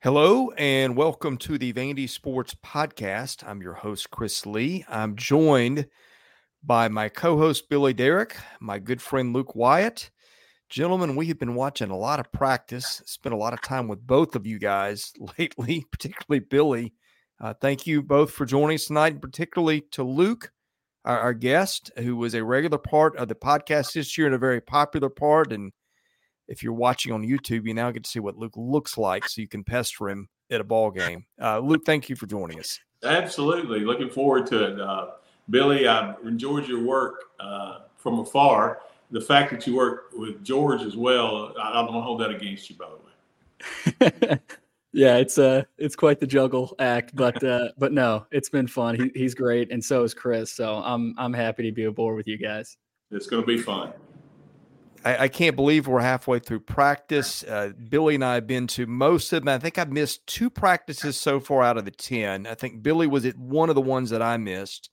Hello and welcome to the Vandy Sports Podcast. I'm your host, Chris Lee. I'm joined by my co host, Billy Derrick, my good friend, Luke Wyatt. Gentlemen, we have been watching a lot of practice, spent a lot of time with both of you guys lately, particularly Billy. Uh, thank you both for joining us tonight, and particularly to Luke, our, our guest, who was a regular part of the podcast this year and a very popular part. And if you're watching on YouTube, you now get to see what Luke looks like, so you can pester him at a ball game. Uh, Luke, thank you for joining us. Absolutely, looking forward to it, uh, Billy. I enjoyed your work uh, from afar. The fact that you work with George as well, I don't want to hold that against you, by the way. yeah, it's uh it's quite the juggle act, but uh, but no, it's been fun. He, he's great, and so is Chris. So I'm I'm happy to be aboard with you guys. It's going to be fun. I, I, can't believe we're halfway through practice. Uh, Billy and I have been to most of them. I think I've missed two practices so far out of the 10. I think Billy was at one of the ones that I missed,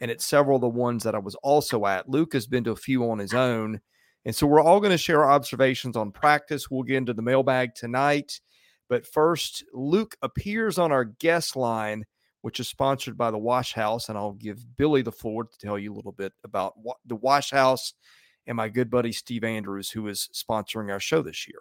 and at several of the ones that I was also at. Luke has been to a few on his own. And so we're all going to share our observations on practice. We'll get into the mailbag tonight. But first, Luke appears on our guest line, which is sponsored by the Wash House. And I'll give Billy the floor to tell you a little bit about the Wash House and my good buddy Steve Andrews, who is sponsoring our show this year.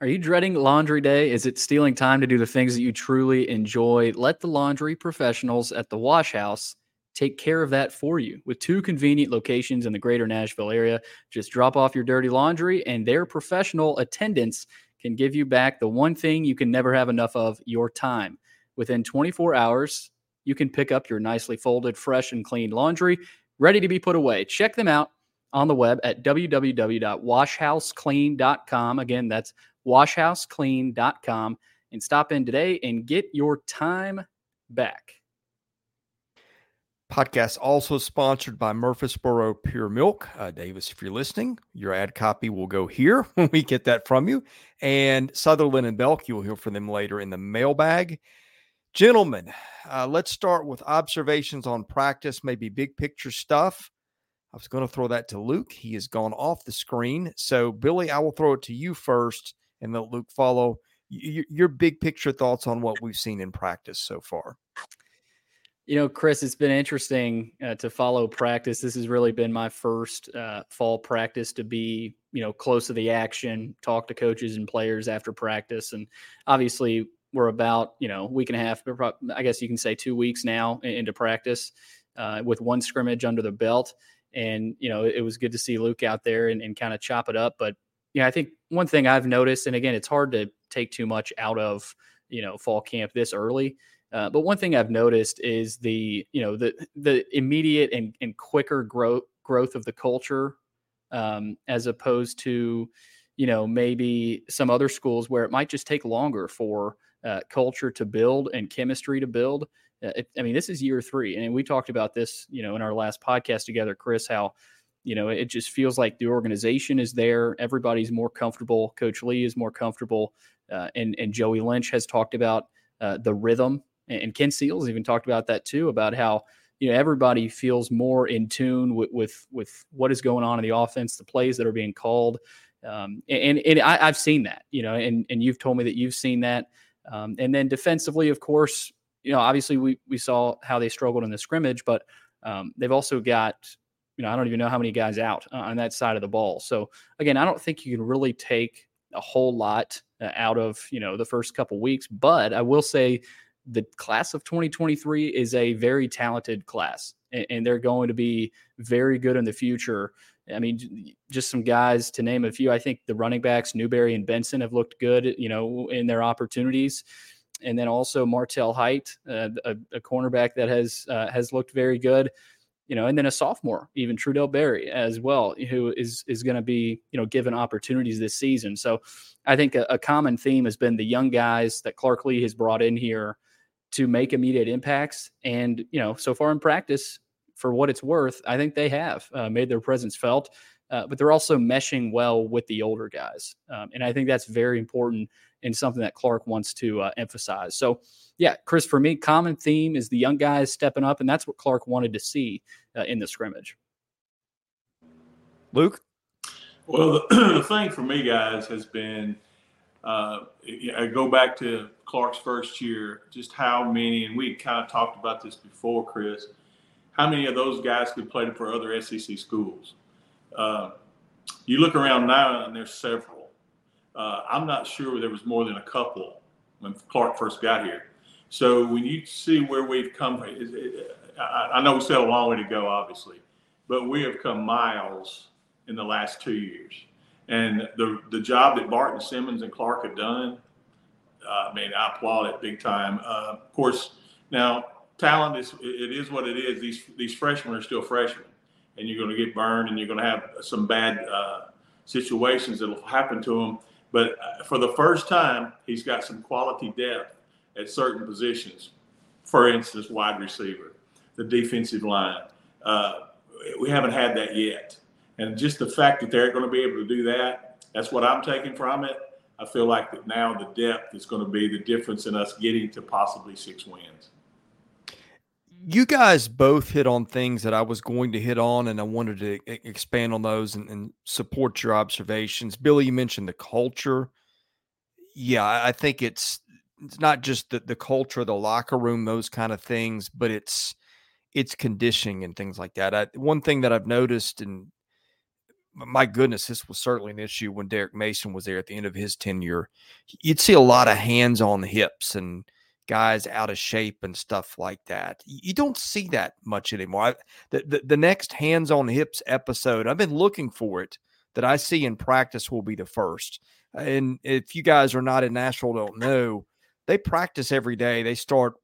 Are you dreading laundry day? Is it stealing time to do the things that you truly enjoy? Let the laundry professionals at the Wash House take care of that for you. With two convenient locations in the greater Nashville area, just drop off your dirty laundry, and their professional attendants can give you back the one thing you can never have enough of your time. Within 24 hours, you can pick up your nicely folded, fresh, and clean laundry ready to be put away. Check them out on the web at www.washhouseclean.com. Again, that's washhouseclean.com. And stop in today and get your time back. Podcast also sponsored by Murfreesboro Pure Milk. Uh, Davis, if you're listening, your ad copy will go here when we get that from you. And Sutherland and Belk, you'll hear from them later in the mailbag. Gentlemen, uh, let's start with observations on practice, maybe big picture stuff. I was going to throw that to Luke. He has gone off the screen. So, Billy, I will throw it to you first and let Luke follow. Your big picture thoughts on what we've seen in practice so far. You know, Chris, it's been interesting uh, to follow practice. This has really been my first uh, fall practice to be, you know, close to the action, talk to coaches and players after practice. And obviously, we're about, you know, week and a half, I guess you can say two weeks now into practice uh, with one scrimmage under the belt. And, you know, it was good to see Luke out there and, and kind of chop it up. But, yeah, I think one thing I've noticed, and again, it's hard to take too much out of, you know, fall camp this early. Uh, but one thing I've noticed is the, you know, the the immediate and, and quicker growth growth of the culture, um, as opposed to, you know, maybe some other schools where it might just take longer for uh, culture to build and chemistry to build. Uh, it, I mean, this is year three, and we talked about this, you know, in our last podcast together, Chris. How you know it just feels like the organization is there, everybody's more comfortable. Coach Lea is more comfortable, uh, and and Joey Lynch has talked about uh, the rhythm, and, Ken Seals even talked about that too, about how you know everybody feels more in tune with with, with what is going on in the offense, the plays that are being called. Um, and and I, have seen that, you know, and and you've told me that you've seen that. Um, and then defensively, of course, you know, obviously we we saw how they struggled in the scrimmage, but um, they've also got, you know, I don't even know how many guys out on that side of the ball. So again, I don't think you can really take a whole lot uh, out of you know the first couple weeks, but I will say the class of 2023 is a very talented class, and, and they're going to be very good in the future. I mean, just some guys to name a few. I think the running backs, Newberry and Benson, have looked good, you know, in their opportunities and then also Martel Hight, uh, a, a, cornerback that has uh, has looked very good. You know, and then a sophomore, even Trudell Berry as well, who is is going to be you know given opportunities this season. So, I think a, a, common theme has been the young guys that Clark Lea has brought in here to make immediate impacts. And you know, so far in practice, for what it's worth, I think they have uh, made their presence felt. Uh, but they're also meshing well with the older guys, um, and I think that's very important and something that Clark wants to uh, emphasize. So, yeah, Chris, for me, common theme is the young guys stepping up, and that's what Clark wanted to see uh, in the scrimmage. Luke? Well, the, the, thing for me, guys, has been Uh, I go back to Clark's first year, just how many, and we kind of talked about this before, Chris, how many of those guys could play for other SEC schools? Uh, you look around now, and there's several. Uh, I'm not sure there was more than a couple when Clark first got here. So when you see where we've come, I know we still have a long way to go, obviously, but we have come miles in the last two years. And the the job that Barton Simmons and Clark have done, uh, I mean, I applaud it big time. Uh, of course, now talent is it is what it is. These these freshmen are still freshmen, and you're going to get burned, and you're going to have some bad uh, situations that'll happen to them. But uh, for the first time, he's got some quality depth at certain positions. For instance, wide receiver, the defensive line. Uh, we haven't had that yet. And just the fact that they're going to be able to do that, that's what I'm taking from it. I feel like that now the depth is going to be the difference in us getting to possibly six wins. You guys both hit on things that I was going to hit on, and I wanted to expand on those and, and support your observations. Billy, you mentioned the culture. Yeah, I think it's it's not just the, the culture, the locker room, those kind of things, but it's it's conditioning and things like that. I, one thing that I've noticed, and my goodness, this was certainly an issue when Derek Mason was there at the end of his tenure. You'd see a lot of hands on the hips and guys out of shape and stuff like that. You don't see that much anymore. I, the, the, the next hands on hips episode, I've been looking for it that I see in practice will be the first. And if you guys are not in Nashville, don't know, they practice every day. They start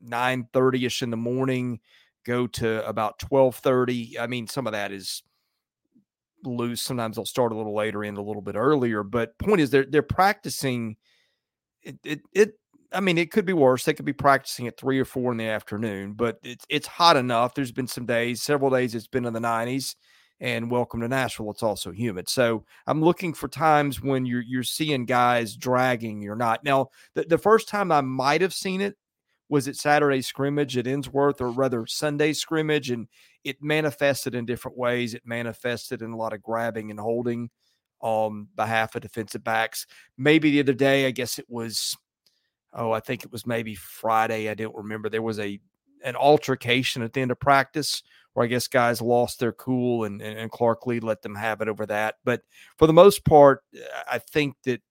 9 30 ish in the morning, go to about 12 30. I mean, some of that is loose. Sometimes they'll start a little later and a little bit earlier. But point is, they're they're practicing. It, it it I mean, it could be worse. They could be practicing at three or four in the afternoon, but it's it's hot enough. There's been some days, several days, it's been in the 90s. And welcome to Nashville. It's also humid. So I'm looking for times when you're you're seeing guys dragging. You're not now. The, the first time I might have seen it was it Saturday scrimmage at Ensworth, or rather Sunday scrimmage, and it manifested in different ways. It manifested in a lot of grabbing and holding on behalf of defensive backs. Maybe the other day, I guess it was, oh, I think it was maybe Friday. I don't remember. There was a an altercation at the end of practice where I guess guys lost their cool and, and Clark Lea let them have it over that. But for the most part, I think that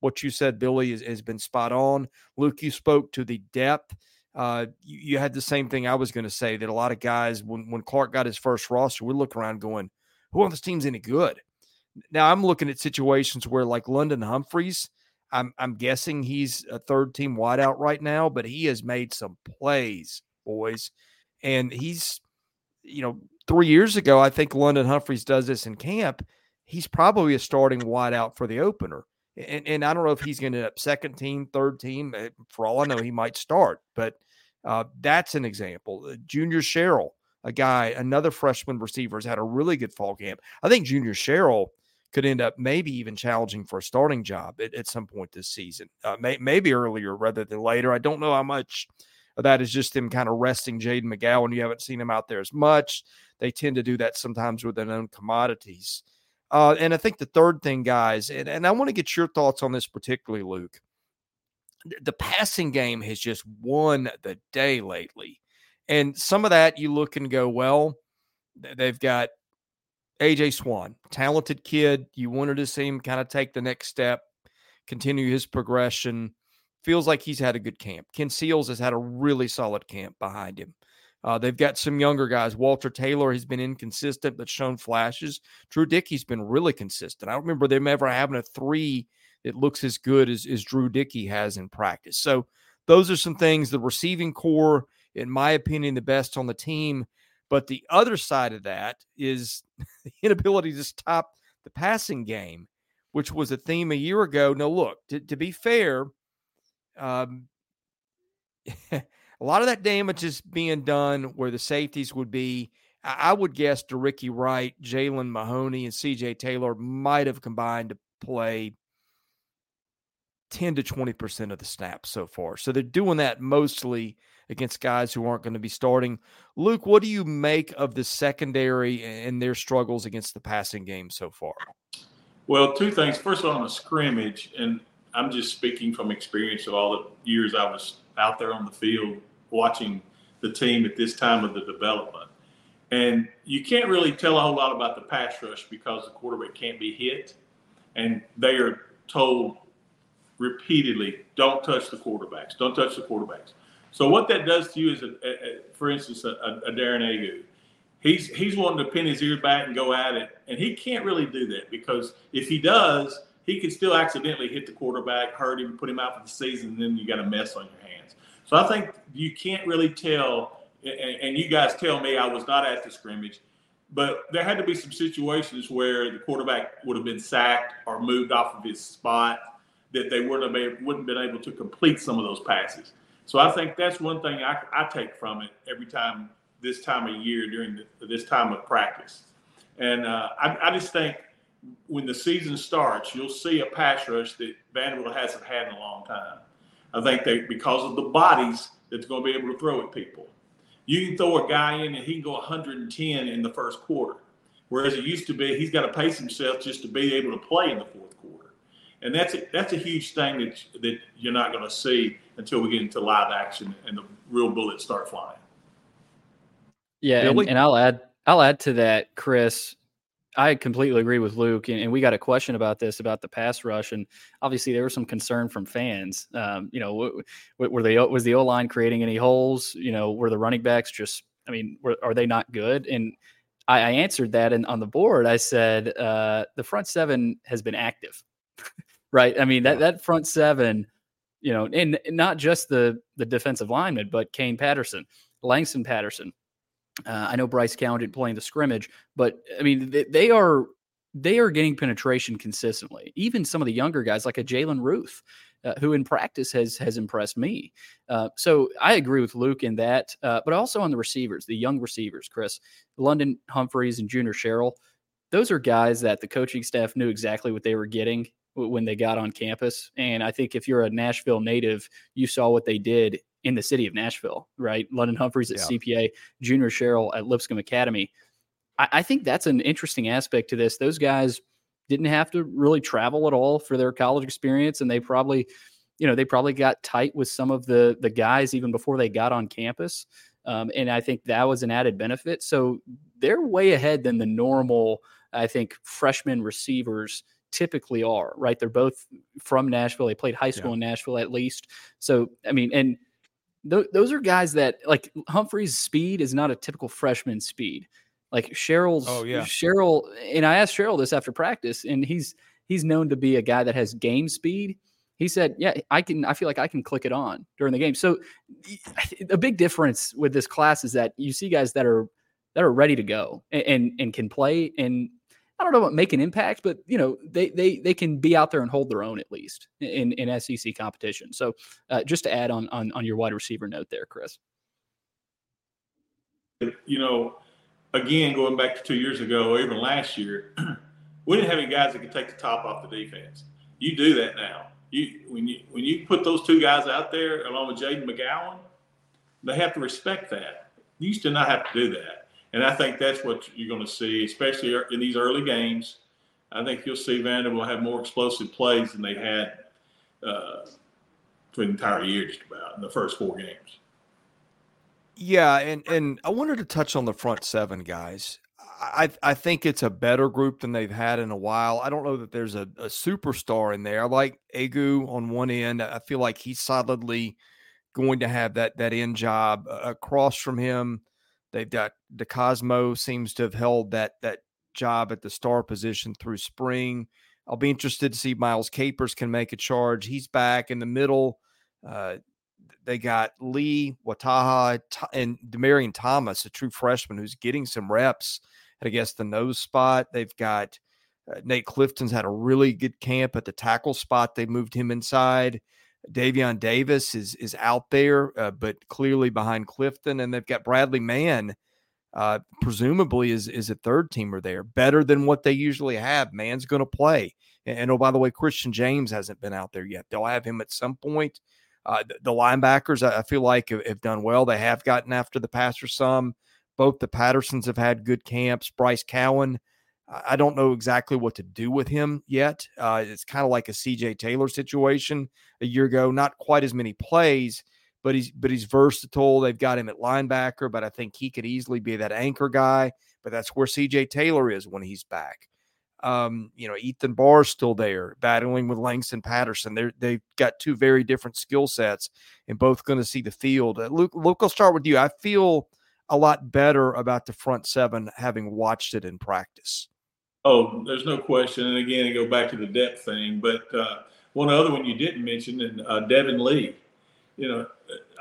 what you said, Billy, is, has been spot on. Luke, you spoke to the depth. Uh, you, you, had the same thing I was going to say that a lot of guys, when, when Clark got his first roster, we look around going, who on this team's any good? Now I'm looking at situations where, like London Humphreys, I'm, I'm guessing he's a third team wideout right now, but he has made some plays, boys. And he's, you know, three years ago, I think London Humphreys does this in camp. He's probably a starting wideout for the opener and, and I don't know if he's going to end up second team, third team. Eh, for all I know, he might start, but uh, that's an example. Uh, Junior Sherrill, a guy, another freshman receiver, has had a really good fall camp. I think Junior Sherrill could end up maybe even challenging for a starting job at, at some point this season, uh, may, maybe earlier rather than later. I don't know how much that is just them kind of resting Jayden McGowan. You haven't seen him out there as much. They tend to do that sometimes with their own commodities. Uh, and I think the third thing, guys, and, and I want to get your thoughts on this particularly, Luke. The passing game has just won the day lately. And some of that you look and go, well, they've got AJ Swann, talented kid. You wanted to see him kind of take the next step, continue his progression. Feels like he's had a good camp. Ken Seals has had a really solid camp behind him. Uh, they've got some younger guys. Walter Taylor has been inconsistent, but shown flashes. Drew Dickey's been really consistent. I don't remember them ever having a three that looks as good as, as Drew Dickey has in practice. So those are some things. The receiving core, in my opinion, the best on the team. But the other side of that is the inability to stop the passing game, which was a theme a year ago. Now, look, to, to be fair, um, a lot of that damage is being done where the safeties would be. I would guess to Ricky Wright, Jalen Mahoney, and CJ Taylor might have combined to play 10 to 20% of the snaps so far. So they're doing that mostly against guys who aren't going to be starting. Luke, what do you make of the secondary and their struggles against the passing game so far? Well, two things. First, of all, on a scrimmage, and I'm just speaking from experience of all the years I was out there on the field watching the team at this time of the development. And you can't really tell a whole lot about the pass rush because the quarterback can't be hit. And they are told repeatedly, don't touch the quarterbacks, don't touch the quarterbacks. So what that does to you is, uh, uh, a, a, a, for instance, a, Darren Agu. He's he's wanting to pin his ear back and go at it, and he can't really do that because if he does, he can still accidentally hit the quarterback, hurt him, put him out for the season, and then you got a mess on your hands. So I think you can't really tell, and you guys tell me I was not at the scrimmage, but there had to be some situations where the quarterback would have been sacked or moved off of his spot that they wouldn't have been, wouldn't been able to complete some of those passes. So I think that's one thing I, I take from it every time this time of year during the, this time of practice. And uh, I, I just think when the season starts, you'll see a pass rush that Vanderbilt hasn't had in a long time. I think that because of the bodies that's going to be able to throw at people. You can throw a guy in and he can go 110 in the first quarter. Whereas it used to be, he's got to pace himself just to be able to play in the fourth quarter. And that's a, that's a huge thing that, that you're not going to see until we get into live action and the real bullets start flying. Yeah, and, and, I'll add I'll add to that, Chris. I completely agree with Luke, and, and, we got a question about this about the pass rush, and obviously there was some concern from fans. Um, you know, w- w- were they was the O line creating any holes? You know, were the running backs just? I mean, were, are they not good? And I, I answered that, and on the board I said uh, the front seven has been active, right? I mean that that front seven, you know, and not just the the defensive lineman, but Kane Patterson, Langston Patterson, uh, I know Bryce Cowan didn't play in the scrimmage, but I mean they, they, are they are getting penetration consistently. Even some of the younger guys, like a Jalen Ruth, uh, who in practice has has impressed me. Uh, so I agree with Luke in that, uh, but also on the receivers, the young receivers, Chris London Humphreys and Junior Sherrill. Those are guys that the coaching staff knew exactly what they were getting when they got on campus. And I think if you're a Nashville native, you saw what they did in the city of Nashville, right? London Humphreys at yeah. CPA, Junior Sherrill at Lipscomb Academy. I, I think that's an interesting aspect to this. Those guys didn't have to really travel at all for their college experience, and they probably, you know, they probably got tight with some of the the guys even before they got on campus. Um, and I think that was an added benefit. So they're way ahead than the normal, I think, freshman receivers typically are, right? They're both from Nashville. They played high school yeah. in Nashville at least. So, I mean, and th- those are guys that like Humphrey's speed is not a typical freshman speed. Like Sherrill's, oh yeah, Sherrill. And I asked Sherrill this after practice, and he's he's known to be a guy that has game speed. He said, "Yeah, I can. I feel like I can click it on during the game." So, a big difference with this class is that you see guys that are that are ready to go and and, and can play and I don't know about make an impact, but you know they they they can be out there and hold their own at least in in SEC competition. So uh, just to add on, on on your wide receiver note there, Chris. You know, again going back to two years ago, or even last year, we didn't have any guys that could take the top off the defense. You do that now. You when you when you put those two guys out there along with Jayden McGowan, they have to respect that. You used to not have to do that. And I think that's what you're going to see, especially in these early games. I think you'll see Vanderbilt have more explosive plays than they had uh, for the entire year, just about in the first four games. Yeah, and and I wanted to touch on the front seven guys. I I think it's a better group than they've had in a while. I don't know that there's a, a superstar in there. I like Agu on one end. I feel like he's solidly going to have that that end job across from him. They've got DeCosmo seems to have held that that job at the star position through spring. I'll be interested to see Miles Capers can make a charge. He's back in the middle. Uh, they got Lee Wataha and Demarion Thomas, a true freshman who's getting some reps at I guess the nose spot. They've got uh, Nate Clifton's had a really good camp at the tackle spot. They moved him inside. Davion Davis is is out there, uh, but clearly behind Clifton, and they've got Bradley Mann, uh, presumably is is a third teamer there, better than what they usually have. Mann's going to play, and, and, oh by the way, Christian James hasn't been out there yet. They'll have him at some point. Uh, the, the, linebackers, I, I feel like, have, have, done well. They have gotten after the passer some. Both the Pattersons have had good camps. Bryce Cowan I don't know exactly what to do with him yet. Uh, it's kind of like a CJ Taylor situation a year ago. Not quite as many plays, but he's but he's versatile. They've got him at linebacker, but I think he could easily be that anchor guy. But that's where CJ Taylor is when he's back. Um, you know, Ethan Barr's still there, battling with Langston Patterson. They're they've got two very different skill sets, and both going to see the field. Uh, Luke, Luke, I'll start with you. I feel a lot better about the front seven having watched it in practice. Oh, there's no question. And again, I go back to the depth thing. But uh, one other one you didn't mention, and uh, Devin Lee. You know,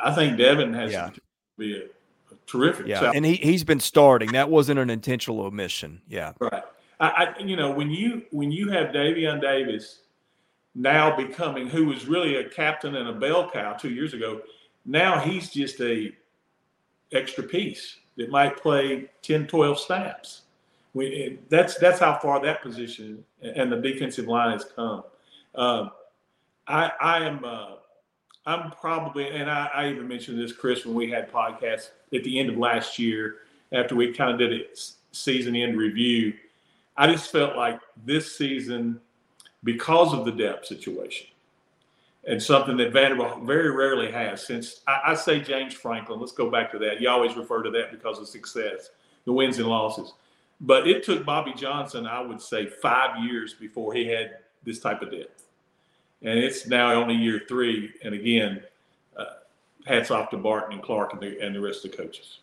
I think Devin has yeah. to be a, a terrific. Yeah, and he he's been starting. That wasn't an intentional omission. Yeah, right. I, I, you know when you when you have Davion Davis now becoming who was really a captain and a bell cow two years ago, now he's just a extra piece that might play 10, 12 snaps. We, that's that's how far that position and the defensive line has come. Um, I, I am uh, I'm probably and I, I, even mentioned this Chris when we had podcasts at the end of last year after we kind of did a season end review. I just felt like this season, because of the depth situation, and something that Vanderbilt very rarely has since I, I say James Franklin. Let's go back to that. You always refer to that because of success, the wins and losses. But it took Bobby Johnson, I would say, five years before he had this type of depth. And it's now only year three. And again, uh, hats off to Barton and Clark and the, and the rest of the coaches.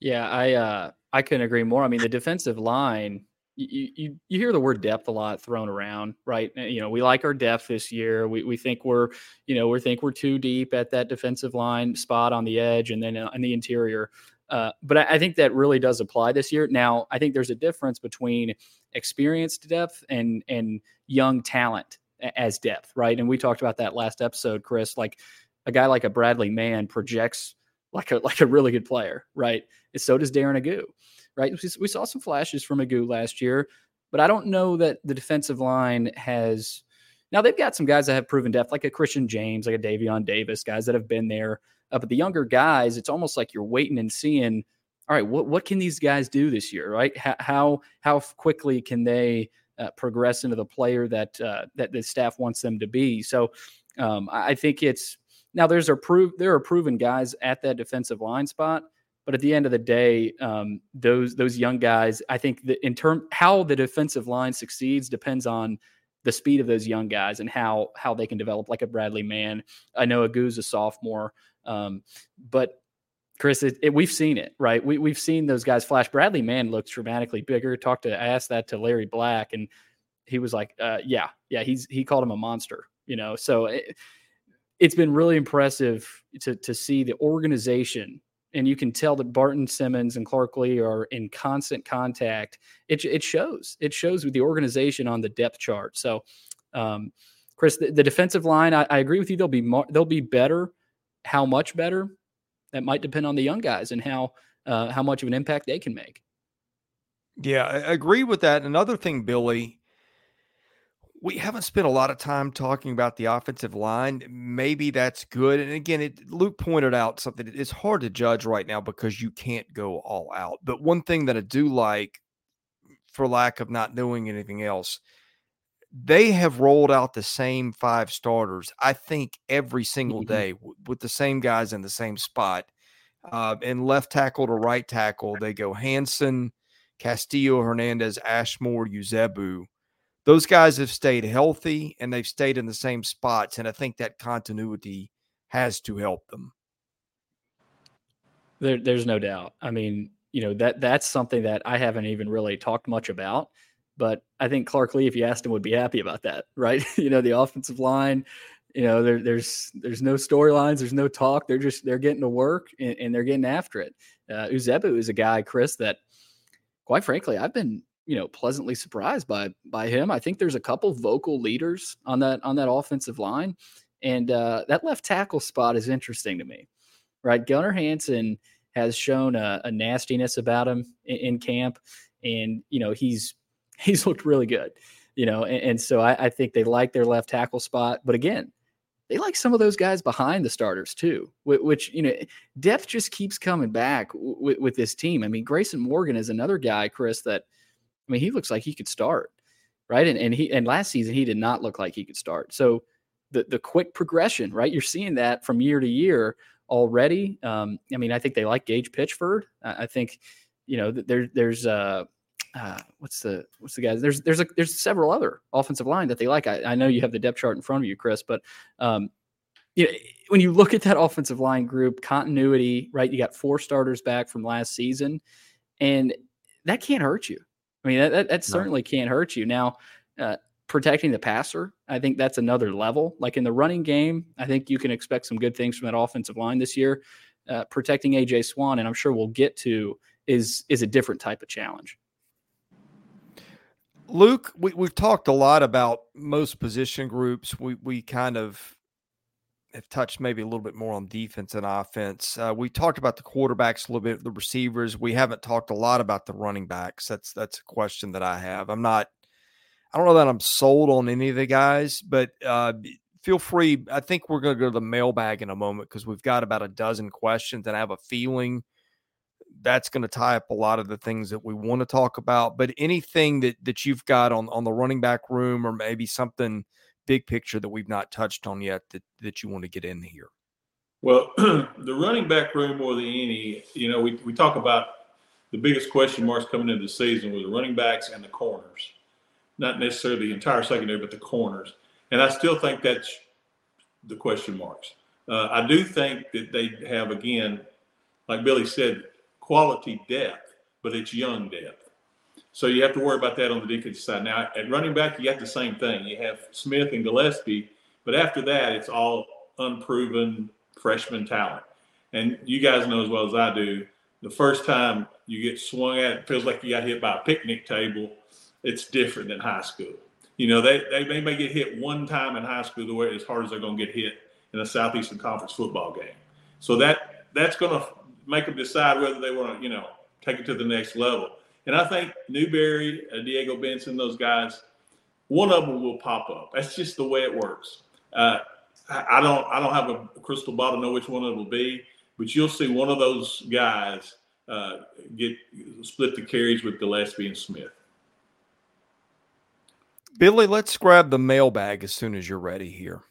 Yeah, I uh, I couldn't agree more. I mean, the defensive line, you, you you hear the word depth a lot thrown around, right? You know, we like our depth this year. We we think we're, you know, we think we're too deep at that defensive line spot on the edge and then uh, in the interior. Uh, but I, I, think that really does apply this year. Now, I think there's a difference between experienced depth and and young talent as depth, right? And we talked about that last episode, Chris. Like a guy like a Bradley Mann projects like a like a really good player, right? And so does Darren Agu, right? We, we saw some flashes from Agu last year, but I don't know that the defensive line has. Now they've got some guys that have proven depth, like a Christian James, like a Davion Davis, guys that have been there uh, but the younger guys, it's almost like you're waiting and seeing. All right, what what can these guys do this year? Right? How how quickly can they uh, progress into the player that uh, that the staff wants them to be? So um, I think it's now there's a prove there are proven guys at that defensive line spot, but at the end of the day, um, those those young guys, I think that in term how the defensive line succeeds depends on the speed of those young guys and how how they can develop like a Bradley Mann. I know Agu's a sophomore. Um, but Chris, it, it, we've seen it, right? We, we've seen those guys flash. Bradley Mann looks dramatically bigger. Talked to, I asked that to Larry Black, and he was like, uh, "Yeah, yeah." He's he called him a monster, you know. So it, it's been really impressive to to see the organization, and you can tell that Barton Simmons and Clark Lea are in constant contact. It it shows. It shows with the organization on the depth chart. So, um, Chris, the, the defensive line, I, I, agree with you. They'll be more, they'll be better how much better? That might depend on the young guys and how uh, how much of an impact they can make. Yeah, I agree with that. Another thing, Billy, we haven't spent a lot of time talking about the offensive line. Maybe that's good. And again, it, Luke pointed out something. It's hard to judge right now because you can't go all out. But one thing that I do like, for lack of not knowing anything else, they have rolled out the same five starters, I think, every single mm-hmm. day with the same guys in the same spot. Uh, and left tackle to right tackle, they go Hansen, Castillo, Hernandez, Ashmore, Uzebu. Those guys have stayed healthy and they've stayed in the same spots. And I think that continuity has to help them. There, there's no doubt. I mean, you know that that's something that I haven't even really talked much about but I think Clark Lea, if you asked him, would be happy about that, right? you know, the offensive line, you know, there, there's there's no storylines, there's no talk. They're just they're getting to work and, and they're getting after it. Uh, Uzebu is a guy, Chris, that quite frankly, I've been you know pleasantly surprised by by him. I think there's a couple vocal leaders on that on that offensive line, and uh, that left tackle spot is interesting to me, right? Gunnar Hansen has shown a, a nastiness about him in, in camp, and you know he's he's looked really good, you know, and, and so I, I, think they like their left tackle spot. But again, they like some of those guys behind the starters too, which, you know, depth just keeps coming back with, with this team. I mean, Grayson Morgan is another guy, Chris, that, I mean, he looks like he could start, right? And, and he, and last season, he did not look like he could start. So the, the quick progression, right? You're seeing that from year to year already. Um, I mean, I think they like Gage Pitchford. I, I think, you know, there, there's, uh, uh, what's the what's the guys? There's there's a there's several other offensive line that they like. I, I know you have the depth chart in front of you, Chris, but um, you know, when you look at that offensive line group, continuity, right? You got four starters back from last season, and that can't hurt you. I mean, that that, that certainly can't hurt you. Now, uh, protecting the passer, I think that's another level. Like in the running game, I think you can expect some good things from that offensive line this year. Uh, protecting AJ Swann, and I'm sure we'll get to, is is a different type of challenge. Luke, we, we've talked a lot about most position groups. We we kind of have touched maybe a little bit more on defense and offense. Uh, we talked about the quarterbacks a little bit, the receivers. We haven't talked a lot about the running backs. That's that's a question that I have. I'm not. I don't know that I'm sold on any of the guys, but uh, feel free. I think we're going to go to the mailbag in a moment because we've got about a dozen questions, and I have a feeling that's going to tie up a lot of the things that we want to talk about. But anything that that you've got on on the running back room, or maybe something big picture that we've not touched on yet that that you want to get in here. Well, the running back room more than any, you know, we, we talk about the biggest question marks coming into the season was the running backs and the corners, not necessarily the entire secondary, but the corners. And I still think that's the question marks. Uh, I do think that they have, again, like Billy said, quality depth, but it's young depth. So you have to worry about that on the defensive side. Now at running back, you got the same thing. You have Smith and Gillespie, but after that, it's all unproven freshman talent. And you guys know as well as I do, the first time you get swung at, it feels like you got hit by a picnic table. It's different than high school. You know, they, they, they may get hit one time in high school the way as hard as they're going to get hit in a Southeastern Conference football game. So that that's going to make them decide whether they want to, you know, take it to the next level. And I think Newberry, uh, Diego Benson, those guys, one of them will pop up. That's just the way it works. Uh, I don't, I don't have a crystal ball to know which one it will be, but you'll see one of those guys uh, get split the carries with Gillespie and Smith. Billy, let's grab the mailbag as soon as you're ready here.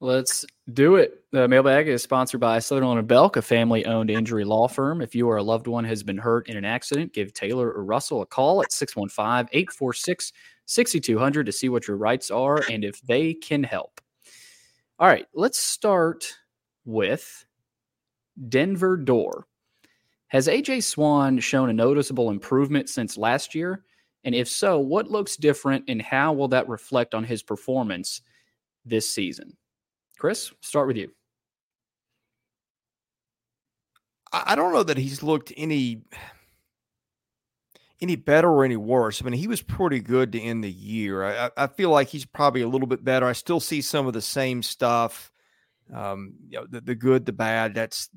Let's do it. The mailbag is sponsored by Sutherland and Belk, a family owned injury law firm. If you or a loved one has been hurt in an accident, give Taylor or Russell a call at 615 846 6200 to see what your rights are and if they can help. All right, let's start with Denver Door. Has AJ Swann shown a noticeable improvement since last year? And if so, what looks different and how will that reflect on his performance this season? Chris, start with you. I don't know that he's looked any any better or any worse. I mean, he was pretty good to end the year. I, I feel like he's probably a little bit better. I still see some of the same stuff. Um, you know, the, the good, the bad. That's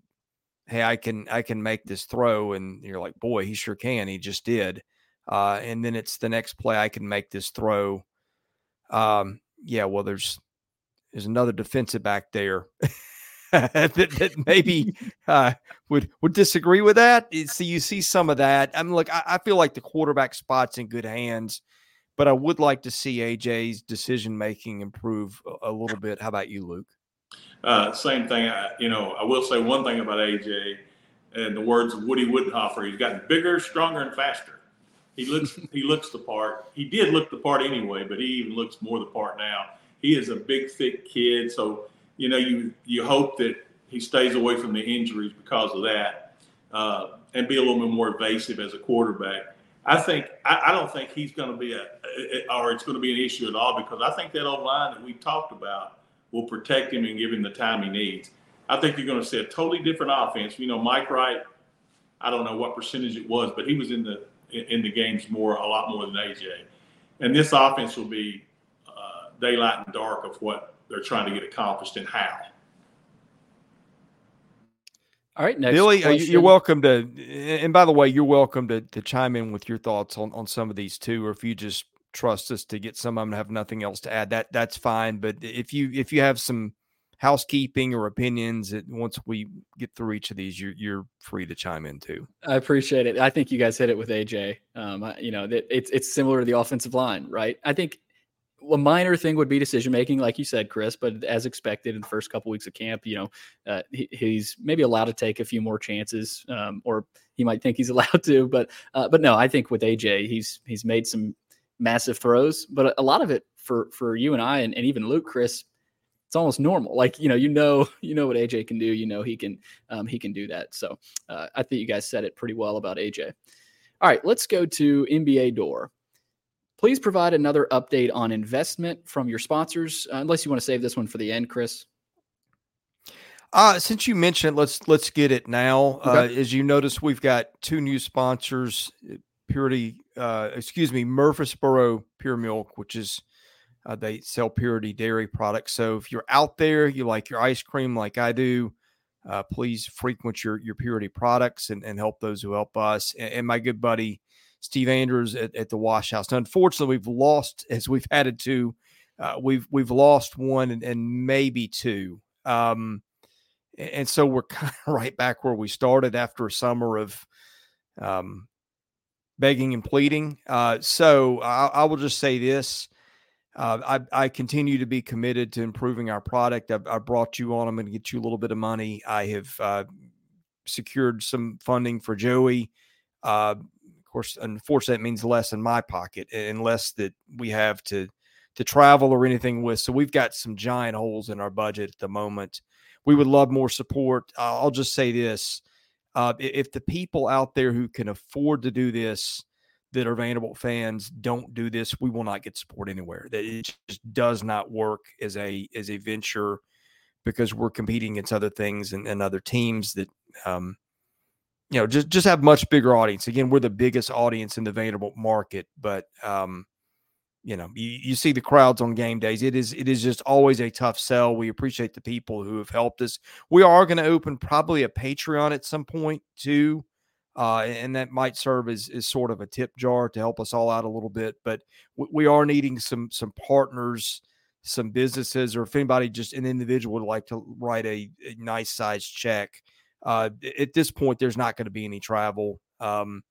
hey, I can I can make this throw, and you're like, boy, he sure can. He just did. Uh, and then it's the next play I can make this throw. Um, yeah, well, there's there's another defensive back there that, that, maybe uh, would would disagree with that. So you see some of that. I mean, look, I, I, feel like the quarterback spot's in good hands, but I would like to see AJ's decision making improve a, a, little bit. How about you, Luke? Uh, same thing. I, you know, I will say one thing about AJ. In the words of Woody Widenhofer, he's gotten bigger, stronger, and faster. He looks he looks the part. He did look the part anyway, but he even looks more the part now he is a big, thick kid. So, you know, you, you hope that he stays away from the injuries because of that uh, and be a little bit more evasive as a quarterback. I think I, I don't think he's going to be a, or it's going to be an issue at all because I think that old line that we talked about will protect him and give him the time he needs. I think you're going to see a totally different offense. You know, Mike Wright, I don't know what percentage it was, but he was in the in the games more a lot more than AJ. And this offense will be daylight and dark of what they're trying to get accomplished and how. All right, Billy, question. you're welcome to. And by the way, you're welcome to to chime in with your thoughts on on some of these too, or if you just trust us to get some of them to have nothing else to add, that that's fine. But if you if you have some housekeeping or opinions, it, once we get through each of these, you're you're free to chime in too. I appreciate it. I think you guys hit it with AJ. Um, you know, that it's it's similar to the offensive line, right? I think a minor thing would be decision making, like you said, Chris. But as expected in the first couple weeks of camp, you know, uh, he, he's maybe allowed to take a few more chances, um, or he might think he's allowed to. But uh, but no, I think with AJ, he's he's made some massive throws, but a lot of it for for you and I, and, and even Luke, Chris, it's almost normal. Like you know, you know, you know what AJ can do. You know he can um, he can do that. So uh, I think you guys said it pretty well about AJ. All right, let's go to NBA Door. Please provide another update on investment from your sponsors, uh, unless you want to save this one for the end, Chris. Uh, since you mentioned, let's let's get it now. Okay. Uh, as you notice, we've got two new sponsors: Purity, uh, excuse me, Murfreesboro Pure Milk, which is uh, they sell Purity dairy products. So if you're out there, you like your ice cream like I do, uh, please frequent your your Purity products and, and help those who help us. And, and my good buddy Steve Andrews at, at the Wash House. Now, unfortunately, we've lost as we've added two. Uh, we've we've lost one and, and maybe two. Um, and so we're kind of right back where we started after a summer of um, begging and pleading. Uh, so I, I, will just say this. Uh, I, I, continue to be committed to improving our product. I've, I brought you on. I'm going to get you a little bit of money. I have uh, secured some funding for Joey. Course, unfortunately, that means less in my pocket and less that we have to to travel or anything with. So we've got some giant holes in our budget at the moment. We would love more support. I'll just say this: uh, if the people out there who can afford to do this that are Vanderbilt fans don't do this, we will not get support anywhere. That it just does not work as a as a venture because we're competing against other things and, and other teams that um, you know just just have much bigger audience. Again, we're the biggest audience in the Vanderbilt market, but um, you know you, you see the crowds on game days. It is it is just always a tough sell. We appreciate the people who have helped us. We are going to open probably a patreon at some point too uh, and that might serve as, as sort of a tip jar to help us all out a little bit but we, are needing some some partners some businesses or if anybody just an individual would like to write a, a nice size check uh, at this point there's not going to be any travel um,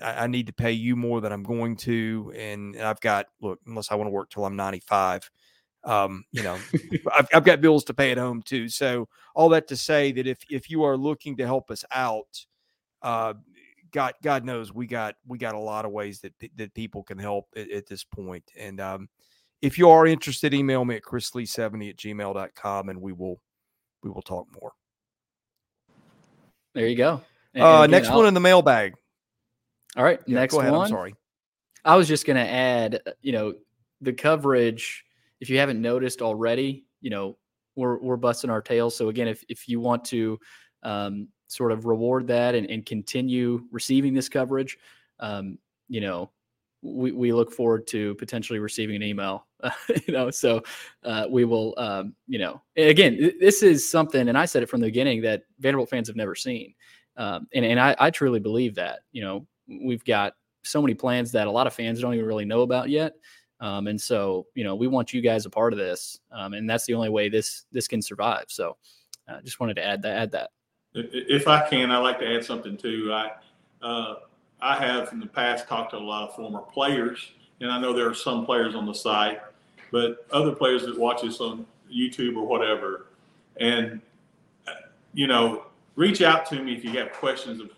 I, I, need to pay you more than I'm going to, and, and I've got look unless I want to work till I'm 95. Um, you know, I've, I've got bills to pay at home too. So all that to say that if if you are looking to help us out, uh, God God knows we got we got a lot of ways that that people can help at, at this point. And um, if you are interested, email me at chrislee70 at gmail.com and we will we will talk more. There you go. And, uh, again, next I'll, one in the mailbag. All right, yeah, next ahead, one. I'm sorry. I was just going to add, uh, you know, the coverage. If you haven't noticed already, you know, we're we're busting our tails. So again, if if you want to um, sort of reward that and, and continue receiving this coverage, um, you know, we, we look forward to potentially receiving an email. you know, so uh, we will, um, you know, again, this is something, and I said it from the beginning that Vanderbilt fans have never seen. Um, and and I, I truly believe that. You know, we've got so many plans that a lot of fans don't even really know about yet. Um, and so, you know, we want you guys a part of this, um, and that's the only way this this can survive. So, I uh, just wanted to add that. Add that. If I can, I like to add something too. I uh, I have in the past talked to a lot of former players, and I know there are some players on the site, but other players that watch us on YouTube or whatever, and you know, reach out to me if you have questions of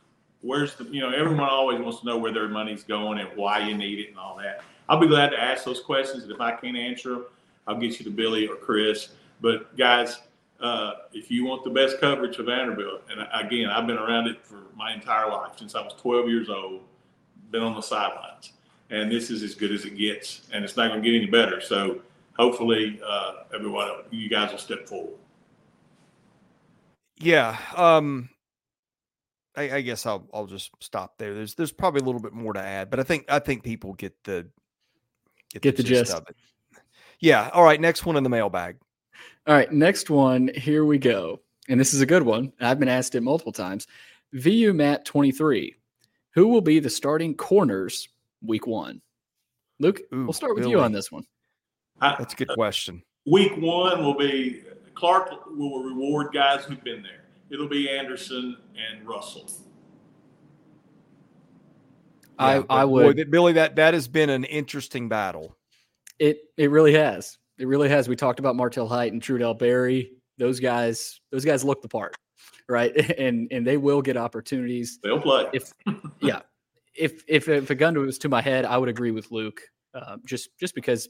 where's the you know everyone always wants to know where their money's going and why you need it and all that. I'll be glad to ask those questions and if i can't answer them i'll get you to billy or chris. But guys uh, if you want the best coverage of vanderbilt and again i've been around it for my entire life since i was 12 years old been on the sidelines and this is as good as it gets and it's not going to get any better so hopefully uh, everyone you guys will step forward yeah um I, I, guess I'll I'll just stop there. There's there's probably a little bit more to add, but I think I think people get the get, get the, the gist, gist of it. Yeah. All right. Next one in the mailbag. All right. Next one. Here we go. And this is a good one. I've been asked it multiple times. VU Matt 23. Who will be the starting corners week one? Luke, Ooh, we'll start with you on this one. I- That's a good question. week one will be Clark will reward guys who've been there. It'll be Anderson and Russell. I, Yeah, I would. boy, Billy. That that has been an interesting battle. It it really has. It really has. We talked about Martel Hight and Trudell Berry. Those guys, those guys look the part, right? And and they will get opportunities. They'll play. If yeah, if if if a gun was to my head, I would agree with Luke. Uh, just just because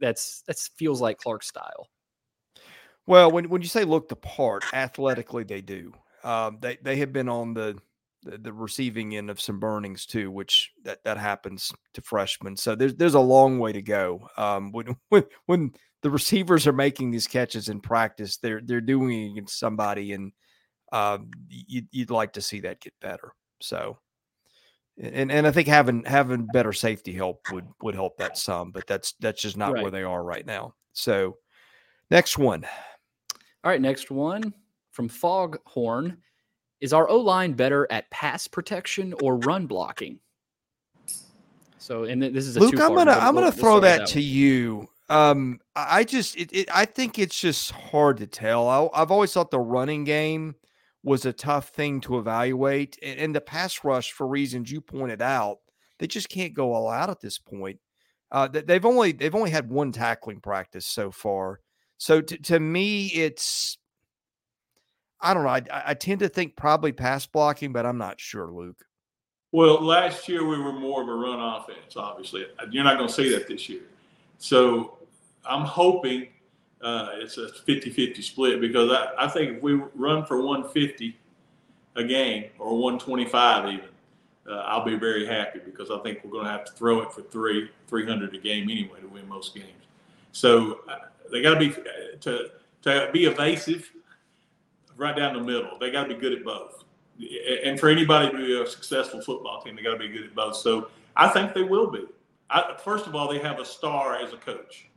that's that's feels like Clark's style. Well, when when you say look the part, athletically they do. Um, they they have been on the, the the receiving end of some burnings too, which that that happens to freshmen. So there's there's a long way to go. Um, when when when the receivers are making these catches in practice, they're they're doing it against somebody, and um, you, you'd like to see that get better. So. And and I think having having better safety help would would help that some, but that's that's just not where they are right now. So, next one. All right, next one from Foghorn. Is our O line better at pass protection or run blocking? So, and this is a Luke, I'm gonna I'm gonna throw with that to you. Um, I I just it, it I think it's just hard to tell. I, I've always thought the running game was a tough thing to evaluate, and, and the pass rush for reasons you pointed out, they just can't go all out at this point. Uh, they've only they've only had one tackling practice so far, so to, to me it's I don't know. I, I I tend to think probably pass blocking, but I'm not sure, Luke. Well, last year we were more of a run offense, obviously. You're not going to see that this year. So I'm hoping uh, it's a 50 50 split because I, I think if we run for 150 a game or 125 even, uh, I'll be very happy because I think we're going to have to throw it for three, 300 a game anyway to win most games. So uh, they got to be to to be evasive right down the middle. They got to be good at both and for anybody to be a successful football team, they got to be good at both. So I think they will be. I, first of all, they have a star as a coach.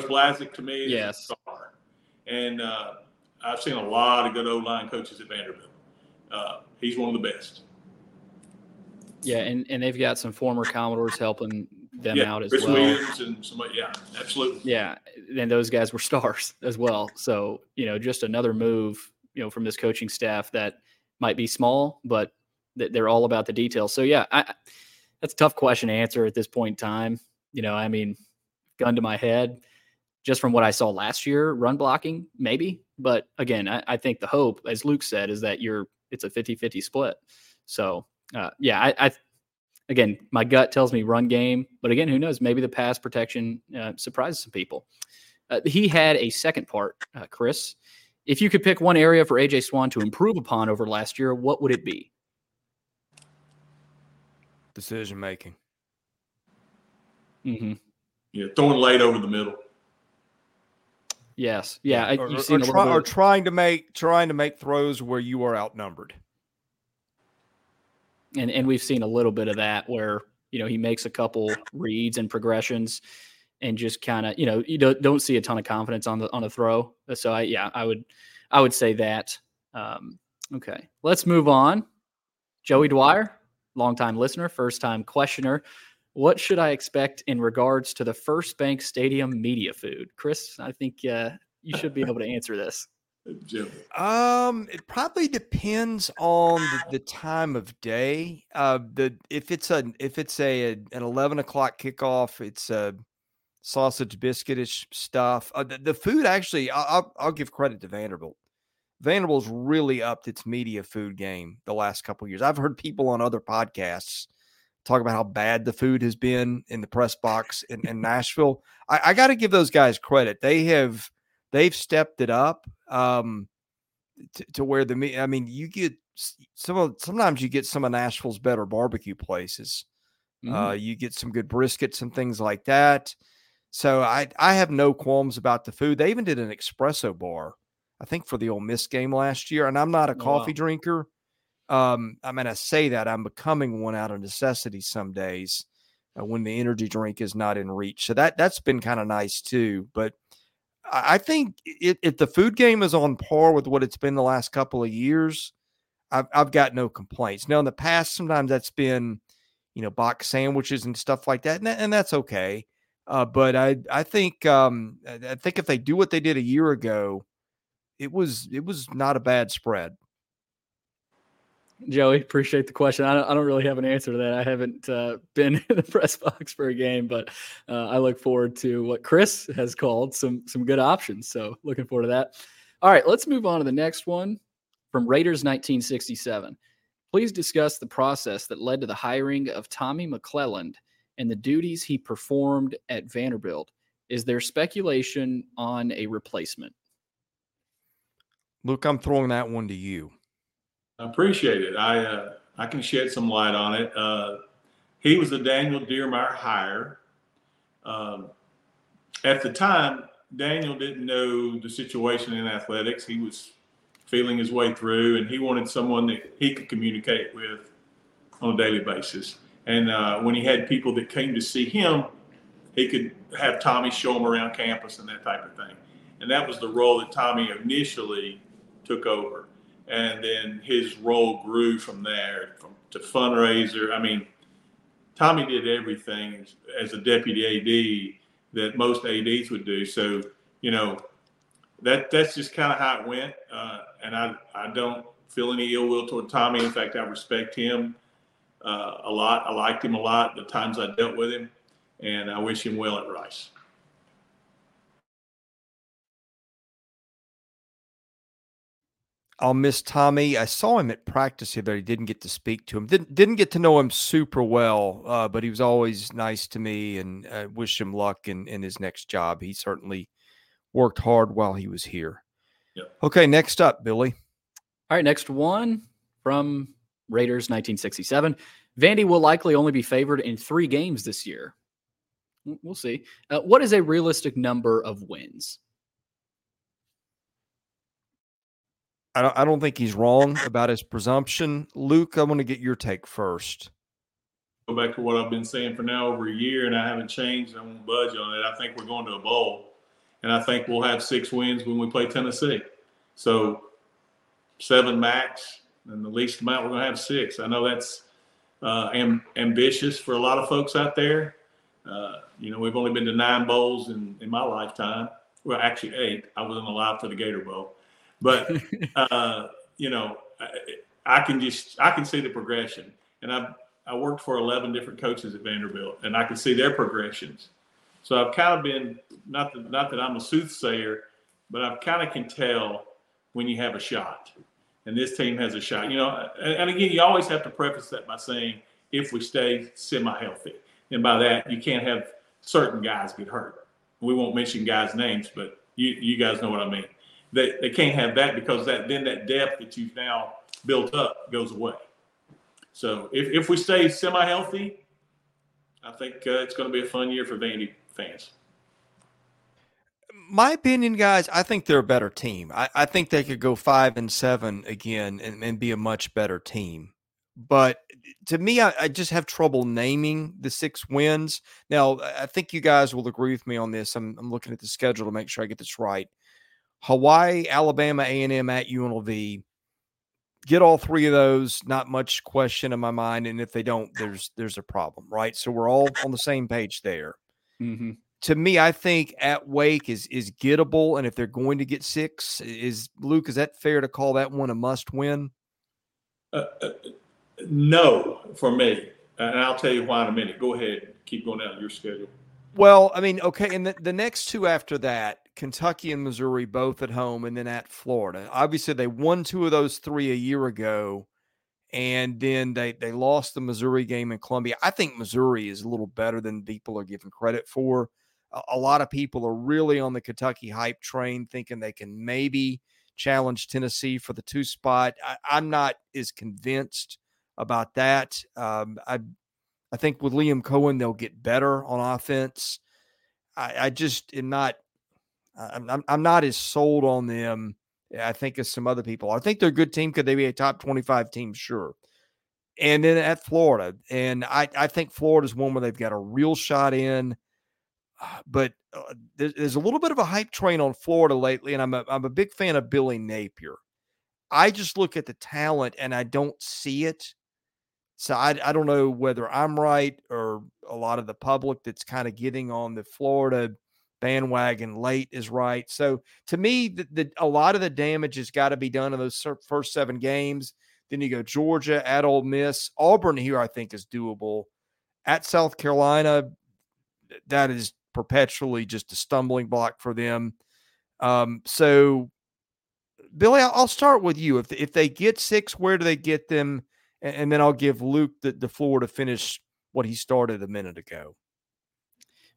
Coach Blazek to me is Yes. a star, and uh, I've seen a lot of good O line coaches at Vanderbilt. Uh, he's one of the best. Yeah, and, and they've got some former Commodores helping them yeah, out as Chris well. Williams and somebody. Yeah, absolutely. Yeah, and those guys were stars as well. So you know, just another move, you know, from this coaching staff that might be small, but th- they're all about the details. So yeah, I, that's a tough question to answer at this point in time. You know, I mean, gun to my head, just from what I saw last year, run blocking maybe, but again, I, I think the hope, as Luke said, is that you're it's a 50-50 split. So uh, yeah, I, I again, my gut tells me run game, but again, who knows? Maybe the pass protection uh, surprises some people. Uh, he had a second part, uh, Chris. If you could pick one area for AJ Swann to improve upon over last year, what would it be? Decision making. Mm-hmm. Yeah, throwing late over the middle. Yes, yeah, I, or, you've or seen a try- or trying to make trying to make throws where you are outnumbered. and and we've seen a little bit of that where you know he makes a couple reads and progressions and just kind of you know you don't don't see a ton of confidence on the on a throw. So i yeah i would i would say that um okay. Let's move on. Joey dwyer longtime listener first time questioner what should i expect in regards to the FirstBank Stadium media food chris i think uh, you should be able to answer this Jim. Um, it probably depends on the, the time of day. Uh, the if it's a if it's a an eleven o'clock kickoff, it's a sausage biscuitish stuff. Uh, the, the food actually, I- I'll I'll give credit to Vanderbilt. Vanderbilt's really upped its media food game the last couple of years. I've heard people on other podcasts talk about how bad the food has been in the press box in, in Nashville. I, I got to give those guys credit. They have they've stepped it up um, to, to where the me. I mean, you get some of sometimes you get some of Nashville's better barbecue places. Uh, you get some good briskets and things like that. So I I have no qualms about the food. They even did an espresso bar, I think, for the Ole Miss game last year. And I'm not a coffee wow. drinker. Um, I mean, I say that I'm becoming one out of necessity some days uh, when the energy drink is not in reach. So that that's been kind of nice too. But I think if, if the food game is on par with what it's been the last couple of years, I've, I've got no complaints. Now, in the past, sometimes that's been, you know, box sandwiches and stuff like that, and, that, and that's okay. Uh, but I I think um, I think if they do what they did a year ago, it was it was not a bad spread. Joey, appreciate the question. I don't, I don't really have an answer to that. I haven't uh, been in the press box for a game, but uh, I look forward to what Chris has called some some good options. So looking forward to that. All right, let's move on to the next one from Raiders 1967. Please discuss the process that led to the hiring of Tommy McClelland and the duties he performed at Vanderbilt. Is there speculation on a replacement? Luke, I'm throwing that one to you. I appreciate it. I uh, I can shed some light on it. Uh, he was a Daniel Diermeier hire. Um, at the time, Daniel didn't know the situation in athletics. He was feeling his way through, and he wanted someone that he could communicate with on a daily basis. And uh, when he had people that came to see him, he could have Tommy show them around campus and that type of thing. And that was the role that Tommy initially took over. And then his role grew from there from, to fundraiser. I mean, Tommy did everything as, as a deputy AD that most ADs would do. So, you know, that that's just kind of how it went. Uh, and I, I don't feel any ill will toward Tommy. In fact, I respect him uh, a lot. I liked him a lot the times I dealt with him, and I wish him well at Rice. I'll miss Tommy. I saw him at practice here, but I didn't get to speak to him. Didn't didn't get to know him super well, uh, but he was always nice to me, and I wish him luck in in his next job. He certainly worked hard while he was here. Yep. Okay, next up, Billy. All right, next one from Raiders 1967. Vandy will likely only be favored in three games this year. We'll see. Uh, what is a realistic number of wins? I don't, I don't think he's wrong about his presumption. Luke, I want to get your take first. Go back to what I've been saying for now over a year, and I haven't changed. I won't budge on it. I think we're going to a bowl, and I think we'll have six wins when we play Tennessee. So seven max, and the least amount we're going to have six. I know that's uh, am, ambitious for a lot of folks out there. Uh, you know, we've only been to nine bowls in, in my lifetime. Well, actually eight. I wasn't alive for the Gator Bowl. But uh, you know, I, I, can just I can see the progression, and I I worked for eleven different coaches at Vanderbilt, and I can see their progressions. So I've kind of been not that not that I'm a soothsayer, but I kind of can tell when you have a shot, and this team has a shot. You know, and, and again, you always have to preface that by saying if we stay semi-healthy, and by that you can't have certain guys get hurt. We won't mention guys' names, but you you guys know what I mean they, they can't have that because that then that depth that you've now built up goes away. So if, if we stay semi healthy, I think uh, it's going to be a fun year for Vandy fans. My opinion, guys, I think they're a better team. I, I think they could go five and seven again and, and, be a much better team. But to me, I, I, just have trouble naming the six wins. Now, I think you guys will agree with me on this. I'm, I'm looking at the schedule to make sure I get this right. Hawaii, Alabama, A&M at UNLV. Get all three of those, not much question in my mind. And if they don't, there's there's a problem, right? So we're all on the same page there. Mm-hmm. To me, I think at Wake is is gettable, and if they're going to get six, is Luke? Is that fair to call that one a must win? Uh, uh, no, for me, and I'll tell you why in a minute. Go ahead, keep going down your schedule. Well, I mean, okay, and the, the next two after that, Kentucky and Missouri both at home, and then at Florida. Obviously, they won two of those three a year ago, and then they they lost the Missouri game in Columbia. I think Missouri is a little better than people are giving credit for. A, a lot of people are really on the Kentucky hype train, thinking they can maybe challenge Tennessee for the two spot. I, am not as convinced about that. Um, I I think with Liam Coen, they'll get better on offense. I, I just am not I'm, I'm, I'm not as sold on them. I think as some other people. I think they're a good team. Could they be a top 25 team? Sure. And then at Florida, and I, I think Florida's one where they've got a real shot in. Uh, but uh, there's a little bit of a hype train on Florida lately, and I'm a, I'm a big fan of Billy Napier. I just look at the talent and I don't see it. So I, I don't know whether I'm right or a lot of the public that's kind of getting on the Florida bandwagon late is right. So to me, the, the a lot of the damage has got to be done in those first seven games. Then you go Georgia at Ole Miss, Auburn here. I think is doable. At South Carolina, that is perpetually just a stumbling block for them. Um, so, Billy, I'll start with you. If if they get six, where do they get them? And, and then I'll give Luke the, the floor to finish what he started a minute ago.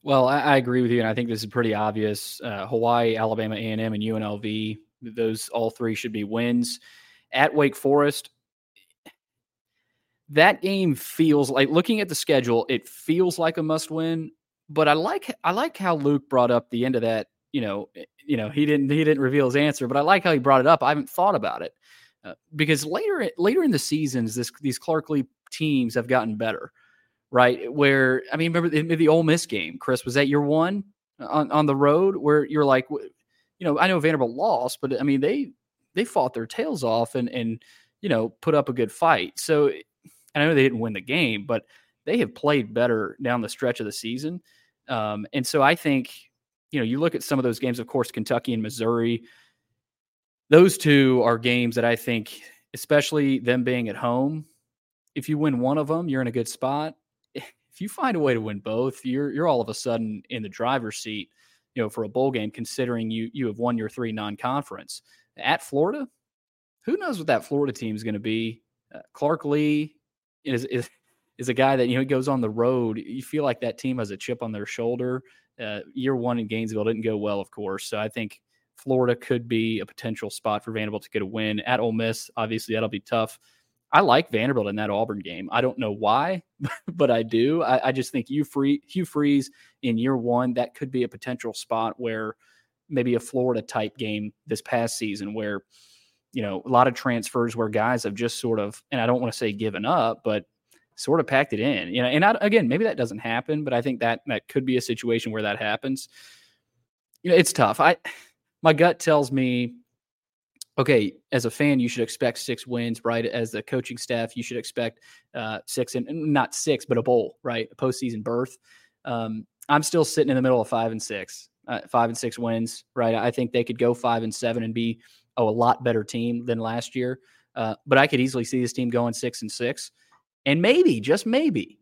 Well, I, I agree with you, and I think this is pretty obvious. Uh, Hawaii, Alabama, A and UNLV; those all three should be wins. At Wake Forest, that game feels like looking at the schedule, it feels like a must win. But I like I like how Luke brought up the end of that. You know, eh, you know he didn't he didn't reveal his answer, but I like how he brought it up. I haven't thought about it uh, because later later in the seasons, this these Clark Lea teams have gotten better, right? Where I mean, remember the, the Ole Miss game, Chris? Was that your one on on the road where you're like, you know, I know Vanderbilt lost, but I mean they they fought their tails off and and you know put up a good fight. So I know they didn't win the game, but they have played better down the stretch of the season. Um, and so I think, you know, you look at some of those games, of course, Kentucky and Missouri, those two are games that I think, especially them being at home, if you win one of them, you're in a good spot. If you find a way to win both, you're you're all of a sudden in the driver's seat, you know, for a bowl game, considering you you have won your three non-conference. At Florida, who knows what that Florida team is going to be? Uh, Clark Lea is, is is a guy that you know goes on the road. You feel like that team has a chip on their shoulder. Uh, year one in Gainesville didn't go well, of course. So I think Florida could be a potential spot for Vanderbilt to get a win at Ole Miss. Obviously, that'll be tough. I like Vanderbilt in that Auburn game. I don't know why, but I do. I, I just think Hugh, Free, Hugh Freeze in year one that could be a potential spot where maybe a Florida type game this past season where you know a lot of transfers where guys have just sort of and I don't want to say given up, but sort of packed it in. You know, and I, again, maybe that doesn't happen, but I think that that could be a situation where that happens. You know, it's tough. I my gut tells me, okay, as a fan, you should expect six wins, right? As the coaching staff, you should expect uh, six and not six, but a bowl, right? A postseason berth. Um, I'm still sitting in the middle of five and six, uh, five and six wins, right? I think they could go five and seven and be oh, a lot better team than last year. Uh, but I could easily see this team going six and six and maybe just maybe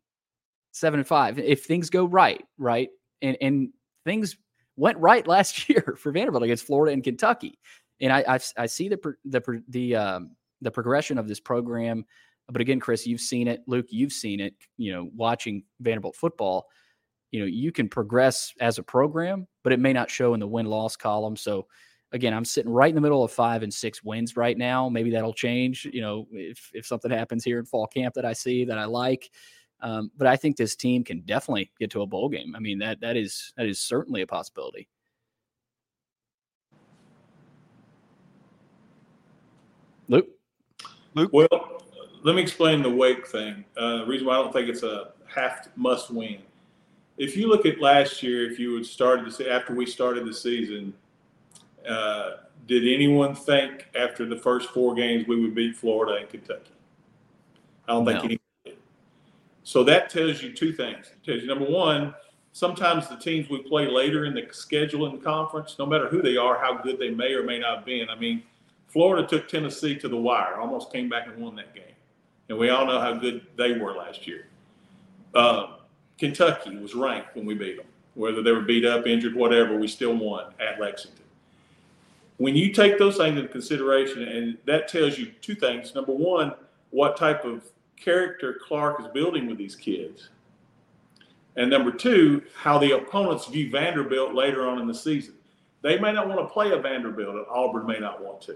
seven and five if things go right, right, and and things went right last year for Vanderbilt against Florida and Kentucky, and I I, I see the the the um, the progression of this program. But again, Chris, you've seen it. Luke, you've seen it. You know, watching Vanderbilt football, you know, you can progress as a program, but it may not show in the win loss column. So again, I'm sitting right in the middle of five and six wins right now. Maybe that'll change, you know, if if something happens here in fall camp that I see that I like. Um, but I think this team can definitely get to a bowl game. I mean that that is that is certainly a possibility. Luke. Luke. Well, let me explain the Wake thing. Uh, the reason why I don't think it's a half must win. If you look at last year, if you had started to say after we started the season, uh, did anyone think after the first four games we would beat Florida and Kentucky? I don't think no. anyone did. So that tells you two things. It tells you number one, sometimes the teams we play later in the schedule in the conference, no matter who they are, how good they may or may not have been. I mean, Florida took Tennessee to the wire, almost came back and won that game. And we all know how good they were last year. Uh, Kentucky was ranked when we beat them. Whether they were beat up, injured, whatever, we still won at Lexington when you take those things into consideration, and that tells you two things. Number one, what type of character Clark is building with these kids. And number two, how the opponents view Vanderbilt later on in the season. They may not want to play a Vanderbilt, and Auburn may not want to.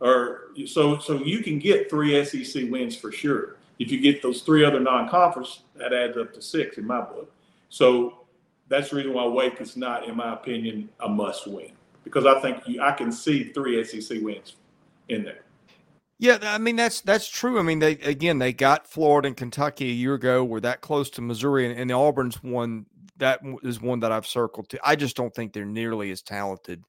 Or so so you can get three SEC wins for sure. If you get those three other non-conference, that adds up to six in my book. So that's the reason why Wake is not, in my opinion, a must win because I think you, I can see three SEC wins in there. Yeah, I mean that's that's true. I mean they again they got Florida and Kentucky a year ago. We're that close to Missouri, and, and the Auburn's one that is one that I've circled to. I just don't think they're nearly as talented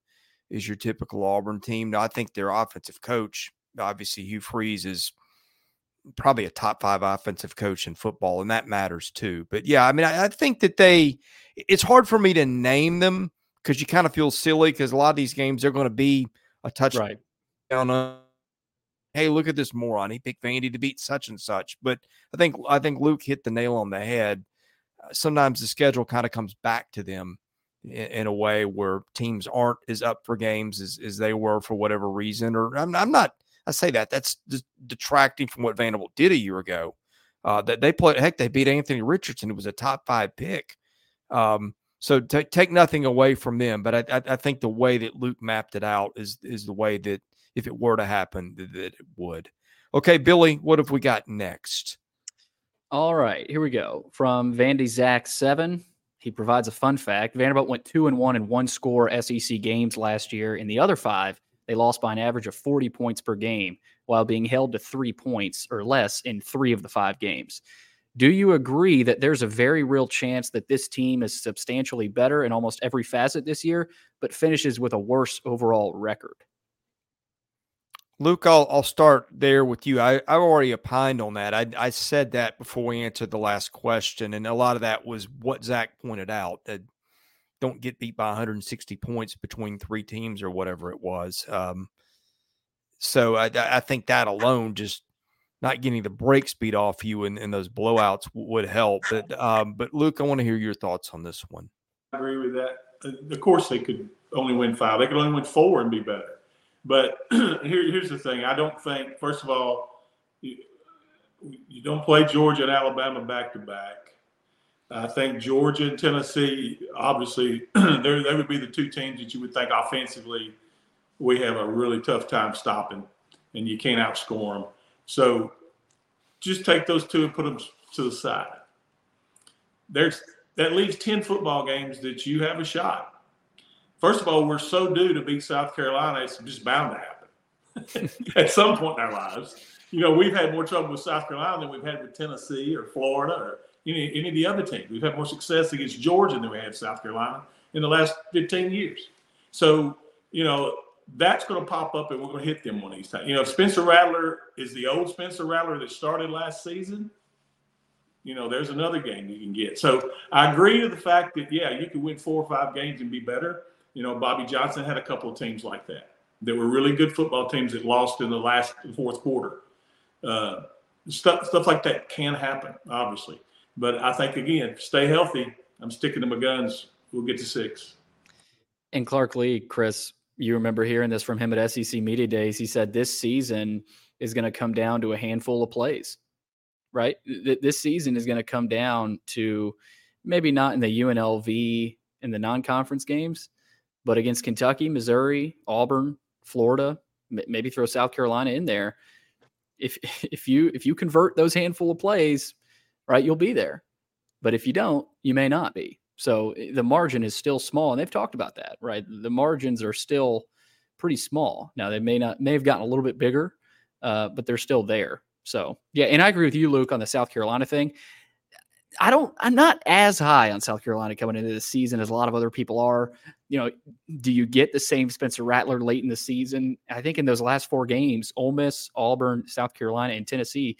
as your typical Auburn team. Now, I think their offensive coach, obviously Hugh Freeze, is probably a top five offensive coach in football, and that matters too. But yeah, I mean, I, I think that they. It's hard for me to name them because you kind of feel silly because a lot of these games they're going to be a touchdown. Right. hey, look at this moron! He picked Vandy to beat such and such. But I think I think Luke hit the nail on the head. Uh, sometimes the schedule kind of comes back to them in, a way where teams aren't as up for games as, as they were for whatever reason. Or I'm, I'm not I say that that's detracting from what Vanderbilt did a year ago. Uh, that they played, heck, they beat Anthony Richardson, who was a top five pick. Um, so t- take nothing away from them, but I, I, I, think the way that Luke mapped it out is is the way that if it were to happen, that, that it would. Okay, Billy, what have we got next? All right, here we go. From Vandy Zach seven, he provides a fun fact. Vanderbilt went two and one in one score SEC games last year. In the other five, they lost by an average of 40 points per game while being held to three points or less in three of the five games. Do you agree that there's a very real chance that this team is substantially better in almost every facet this year, but finishes with a worse overall record? Luke, I'll, I'll start there with you. I, I've already opined on that. I, I said that before we answered the last question, and a lot of that was what Zach pointed out that don't get beat by 160 points between three teams or whatever it was. Um, so I, I, think that alone, just not getting the brakes speed off you in, in those blowouts would help. But um, but Luke, I want to hear your thoughts on this one. I agree with that. Of course, they could only win five. They could only win four and be better. But here, here's the thing: I don't think, first of all, you, you don't play Georgia and Alabama back to back. I think Georgia and Tennessee, obviously, they would be the two teams that you would think offensively we have a really tough time stopping, and you can't outscore them. So just take those two and put them to the side. There's that leaves ten football games that you have a shot. First of all, we're so due to beat South Carolina; it's just bound to happen at some point in our lives. You know, we've had more trouble with South Carolina than we've had with Tennessee or Florida or any, any of the other teams. We've had more success against Georgia than we had South Carolina in the last 15 years. So, you know, that's going to pop up and we're going to hit them one of these times. You know, if Spencer Rattler is the old Spencer Rattler that started last season, you know, there's another game you can get. So I agree to the fact that, yeah, you can win four or five games and be better. You know, Bobby Johnson had a couple of teams like that. There were really good football teams that lost in the last fourth quarter. Uh, stuff, stuff like that can happen, obviously. But I think again, stay healthy. I'm sticking to my guns. We'll get to six. And Clark Lea, Chris, you remember hearing this from him at SEC Media Days. He said this season is going to come down to a handful of plays, right? This season is going to come down to maybe not in the UNLV in the non conference games, but against Kentucky, Missouri, Auburn, Florida, maybe throw South Carolina in there. If if you if you convert those handful of plays, right, you'll be there. But if you don't, you may not be. So eh, the margin is still small, and they've talked about that, right? The margins are still pretty small. Now they may not may have gotten a little bit bigger, uh, but they're still there. So yeah, and I agree with you, Luke, on the South Carolina thing. I don't. I'm not as high on South Carolina coming into the season as a lot of other people are. You know, do you get the same Spencer Rattler late in the season? I think in those last four games, Ole Miss, Auburn, South Carolina, and Tennessee,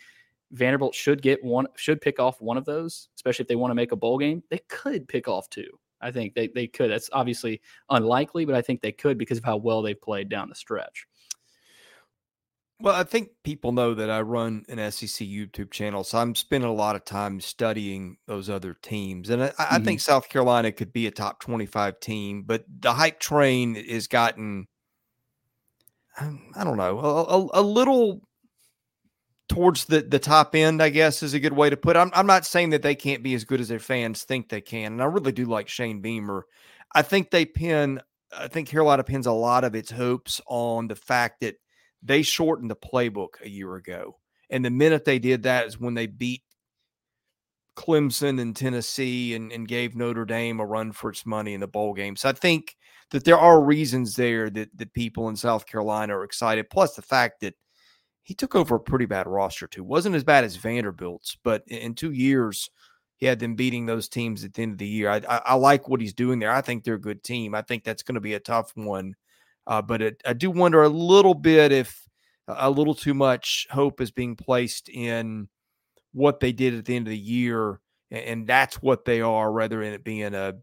Vanderbilt should get one, should pick off one of those, especially if they want to make a bowl game. They could pick off two. I think they, they could. That's obviously unlikely, but I think they could because of how well they've played down the stretch. Well, I think people know that I run an SEC YouTube channel, so I'm spending a lot of time studying those other teams. And I, I mm-hmm. think South Carolina could be a top 25 team, but the hype train has gotten, I don't know, a, a, a little towards the the top end, I guess is a good way to put it. I'm, I'm not saying that they can't be as good as their fans think they can. And I really do like Shane Beamer. I think they pin, I think Carolina pins a lot of its hopes on the fact that they shortened the playbook a year ago. And the minute they did that is when they beat Clemson and Tennessee and, and gave Notre Dame a run for its money in the bowl game. So I think that there are reasons there that, that people in South Carolina are excited, plus the fact that he took over a pretty bad roster too. wasn't as bad as Vanderbilt's, but in two years he had them beating those teams at the end of the year. I, I, I like what he's doing there. I think they're a good team. I think that's going to be a tough one, uh, but it, I do wonder a little bit if a little too much hope is being placed in what they did at the end of the year, and that's what they are, rather than it being a,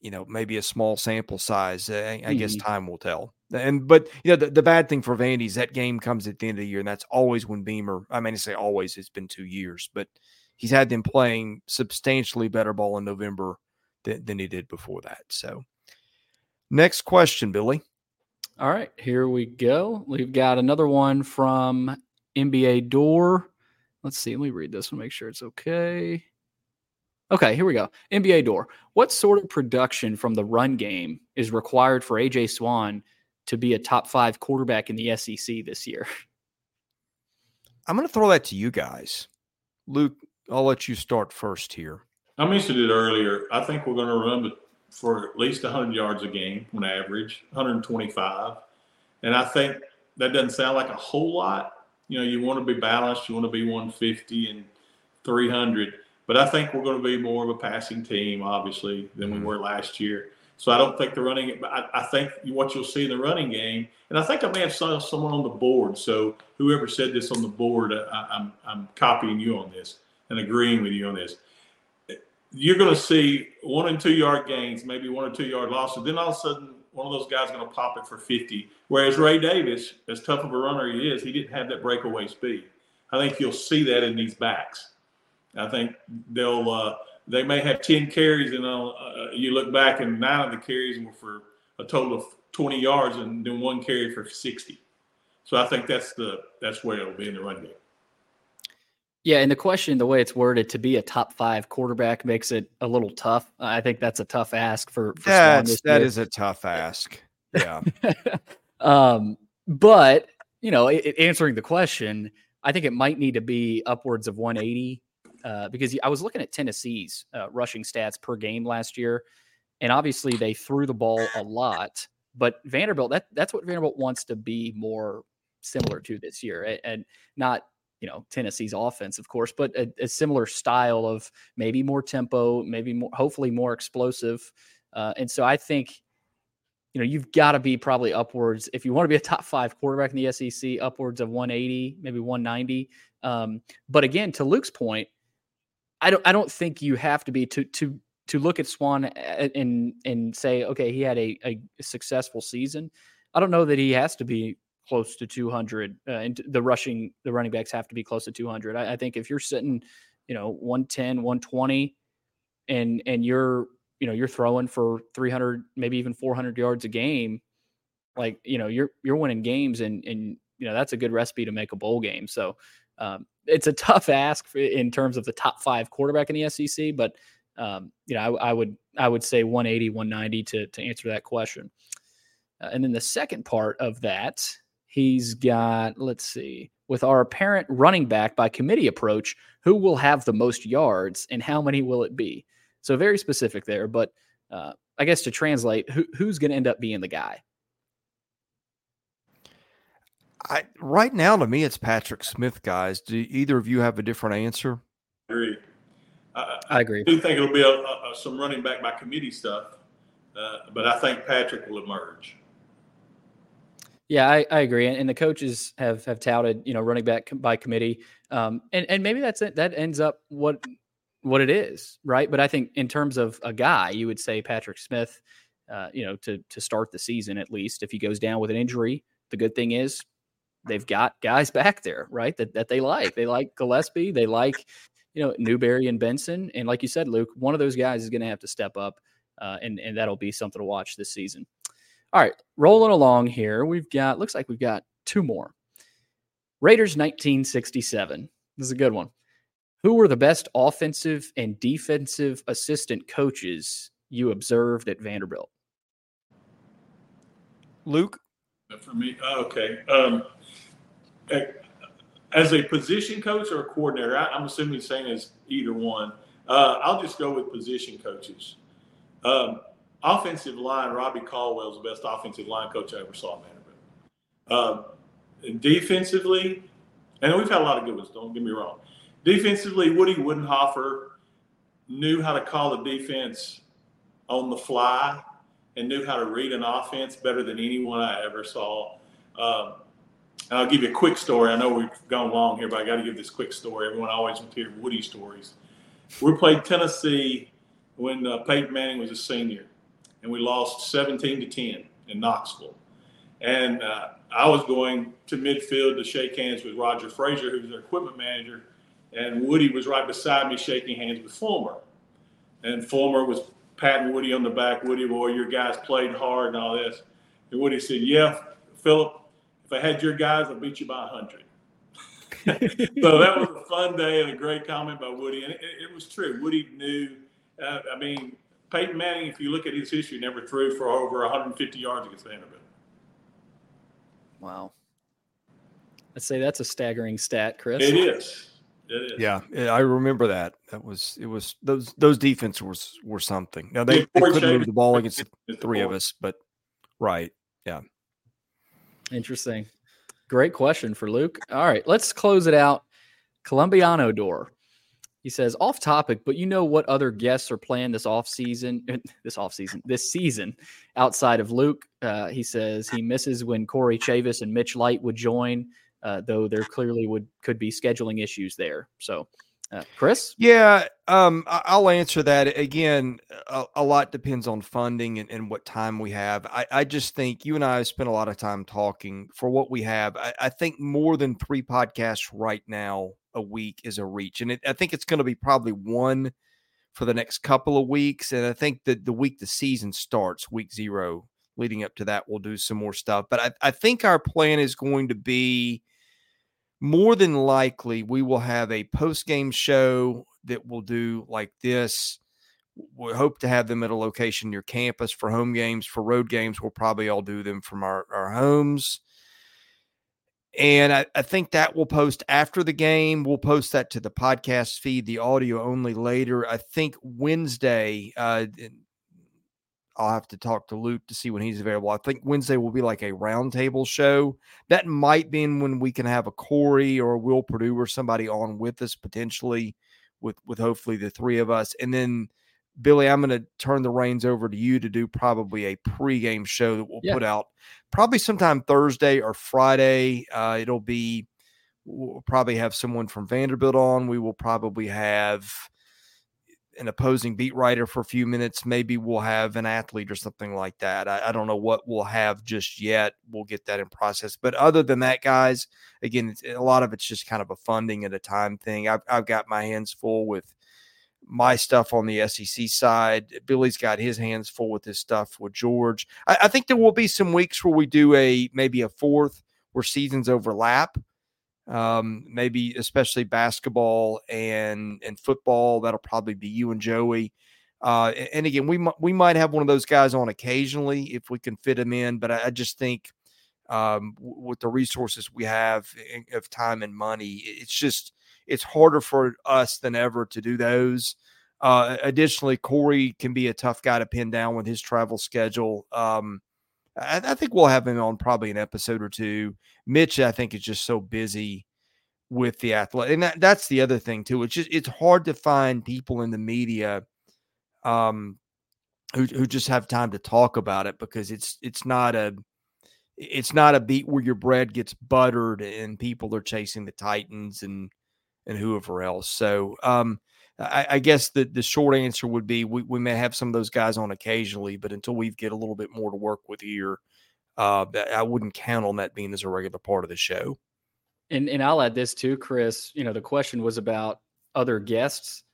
you know, maybe a small sample size. I, I guess Mhm. time will tell. And but you know, the, the bad thing for Vandy is that game comes at the end of the year, and that's always when Beamer. I mean, I say always. It's been two years, but he's had them playing substantially better ball in November than, than he did before that. So, next question, Billy. All right, here we go. We've got another one from NBA Door. Let's see. Let me read this one, make sure it's okay. Okay, here we go. NBA Door. What sort of production from the run game is required for AJ Swann to be a top five quarterback in the SEC this year? I'm going to throw that to you guys. Luke, I'll let you start first here. I mentioned it earlier. I think we're going to run for at least 100 yards a game on average, 125. And I think that doesn't sound like a whole lot. You know, you want to be balanced, you want to be 150 and 300. But I think we're going to be more of a passing team, obviously, than we Mhm. were last year. So I don't think the running. I, I think what you'll see in the running game, and I think I may have saw someone on the board. So whoever said this on the board, I, I'm I'm copying you on this and agreeing with you on this. You're going to see one and two yard gains, maybe one or two yard losses. Then all of a sudden, one of those guys going to pop it for 50. Whereas Ray Davis, as tough of a runner he is, he didn't have that breakaway speed. I think you'll see that in these backs. I think they'll uh, they may have 10 carries and uh, you look back and nine of the carries were for a total of 20 yards and then one carry for 60. So I think that's the that's where it'll be in the run game. Yeah, and the question, the way it's worded, to be a top five quarterback makes it a little tough. I think that's a tough ask for, for That's this that is a tough ask. Yeah. um, but you know, it, answering the question, I think it might need to be upwards of 180 uh, because I was looking at Tennessee's uh, rushing stats per game last year, and obviously they threw the ball a lot. But Vanderbilt, that that's what Vanderbilt wants to be more similar to this year, a- and not you know Tennessee's offense, of course, but a, a similar style of maybe more tempo, maybe more, hopefully more explosive. Uh, and so I think you know, you've got to be probably upwards if you want to be a top five quarterback in the SEC, upwards of 180, maybe 190. Um, but again, to Luke's point, I don't, I don't think you have to be to to to look at Swann and and say, okay, he had a, a successful season. I don't know that he has to be close to 200, uh, and the rushing the running backs have to be close to 200. I, I think if you're sitting, you know, 110, 120, and and you're you know you're throwing for 300 maybe even 400 yards a game like you know you're you're winning games and and you know that's a good recipe to make a bowl game so um, it's a tough ask for, in terms of the top five quarterback in the SEC but um, you know I, I would I would say 180 190 to to answer that question uh, and then the second part of that he's got let's see with our apparent running back by committee approach who will have the most yards and how many will it be so very specific there, but uh, I guess to translate, who, who's going to end up being the guy? I right now to me it's Patrick Smith, guys. Do either of you have a different answer? I agree. I, I agree. I do think it'll be a, a, some running back by committee stuff, uh, but I think Patrick will emerge. Yeah, I, I agree, and, the coaches have have touted you know running back by committee, um, and and maybe that's it. That ends up what what it is, right? But I think in terms of a guy, you would say Patrick Smith, uh, you know, to to start the season at least. If he goes down with an injury, the good thing is they've got guys back there, right? That that they like. They like Gillespie. They like you know Newberry and Benson. And like you said, Luke, one of those guys is going to have to step up, uh, and and that'll be something to watch this season. All right, rolling along here, we've got looks like we've got two more. Raiders 1967. This is a good one. Who were the best offensive and defensive assistant coaches you observed at Vanderbilt? Luke? For me, oh, okay. Um, as a position coach or a coordinator, I, I'm assuming he's saying as either one. Uh, I'll just go with position coaches. Um, offensive line, Robbie Caldwell is the best offensive line coach I ever saw at Vanderbilt. Um, defensively, and we've had a lot of good ones, don't get me wrong. Defensively, Woody Widenhofer knew how to call the defense on the fly and knew how to read an offense better than anyone I ever saw. Um, And I'll give you a quick story. I know we've gone long here, but I got to give this quick story. Everyone always wants to hear Woody stories. We played Tennessee when uh, Peyton Manning was a senior, and we lost 17 to 10 in Knoxville. And uh, I was going to midfield to shake hands with Roger Frazier, who was their equipment manager, and Woody was right beside me shaking hands with Fulmer. And Fulmer was patting Woody on the back. Woody, boy, your guys played hard and all this. And Woody said, "Yeah, Phillip, if I had your guys, I'd beat you by 100. so that was a fun day and a great comment by Woody. And it, it was true. Woody knew. Uh, I mean, Peyton Manning, if you look at his history, never threw for over 150 yards against Vanderbilt. Wow. I'd say that's a staggering stat, Chris. It is. It is. Yeah, I remember that. That was it was those those defense was were something. Now they, they couldn't move the ball against the three of us, but right. Yeah. Interesting. Great question for Luke. All right, let's close it out. Colombiano door. He says, off topic, but you know what other guests are playing this off season, this off season, this season outside of Luke? Uh, he says he misses when Corey Chavis and Mitch Light would join, uh, though there clearly would could be scheduling issues there. So uh, Chris? Yeah, um, I'll answer that again. A, a lot depends on funding and, and, what time we have. I, I, just think you and I have spent a lot of time talking for what we have. I, I think more than three podcasts right now a week is a reach, and it, I think it's going to be probably one for the next couple of weeks. And I think that the week the season starts, week zero, leading up to that, we'll do some more stuff. But I, I think our plan is going to be more than likely we will have a post game show that we'll do like this. We hope to have them at a location near campus for home games. For road games, we'll probably all do them from our, our homes. And I, I think that will post after the game. We'll post that to the podcast feed, the audio only later. I think Wednesday, uh, I'll have to talk to Luke to see when he's available. I think Wednesday will be like a roundtable show. That might be when we can have a Corey or a Will Purdue or somebody on with us potentially, with with hopefully the three of us. And then Billy, I'm going to turn the reins over to you to do probably a pregame show that we'll yeah. put out probably sometime Thursday or Friday. Uh, it'll be we'll probably have someone from Vanderbilt on. We will probably have an opposing beat writer for a few minutes. Maybe we'll have an athlete or something like that. I, I, don't know what we'll have just yet. We'll get that in process. But other than that, guys, again, a lot of it's just kind of a funding at a time thing. I've, I've got my hands full with my stuff on the SEC side. Billy's got his hands full with his stuff with George. I, I think there will be some weeks where we do a maybe a fourth where seasons overlap um, maybe especially basketball and and football. That'll probably be you and Joey. Uh, and again, we might we might have one of those guys on occasionally if we can fit him in. But I, I just think um, with the resources we have of time and money, it's just it's harder for us than ever to do those. Uh, additionally, Corey can be a tough guy to pin down with his travel schedule. Um, I, I, think we'll have him on probably an episode or two. Mitch, I think, is just so busy with the athlete, and that, that's the other thing too. It's just it's hard to find people in the media, um, who who just have time to talk about it because it's it's not a it's not a beat where your bread gets buttered and people are chasing the Titans and and whoever else. So um, I, I, guess the the short answer would be we, we may have some of those guys on occasionally, but until we get a little bit more to work with here, uh, I wouldn't count on that being as a regular part of the show. And and I'll add this too, Chris. You know, the question was about other guests.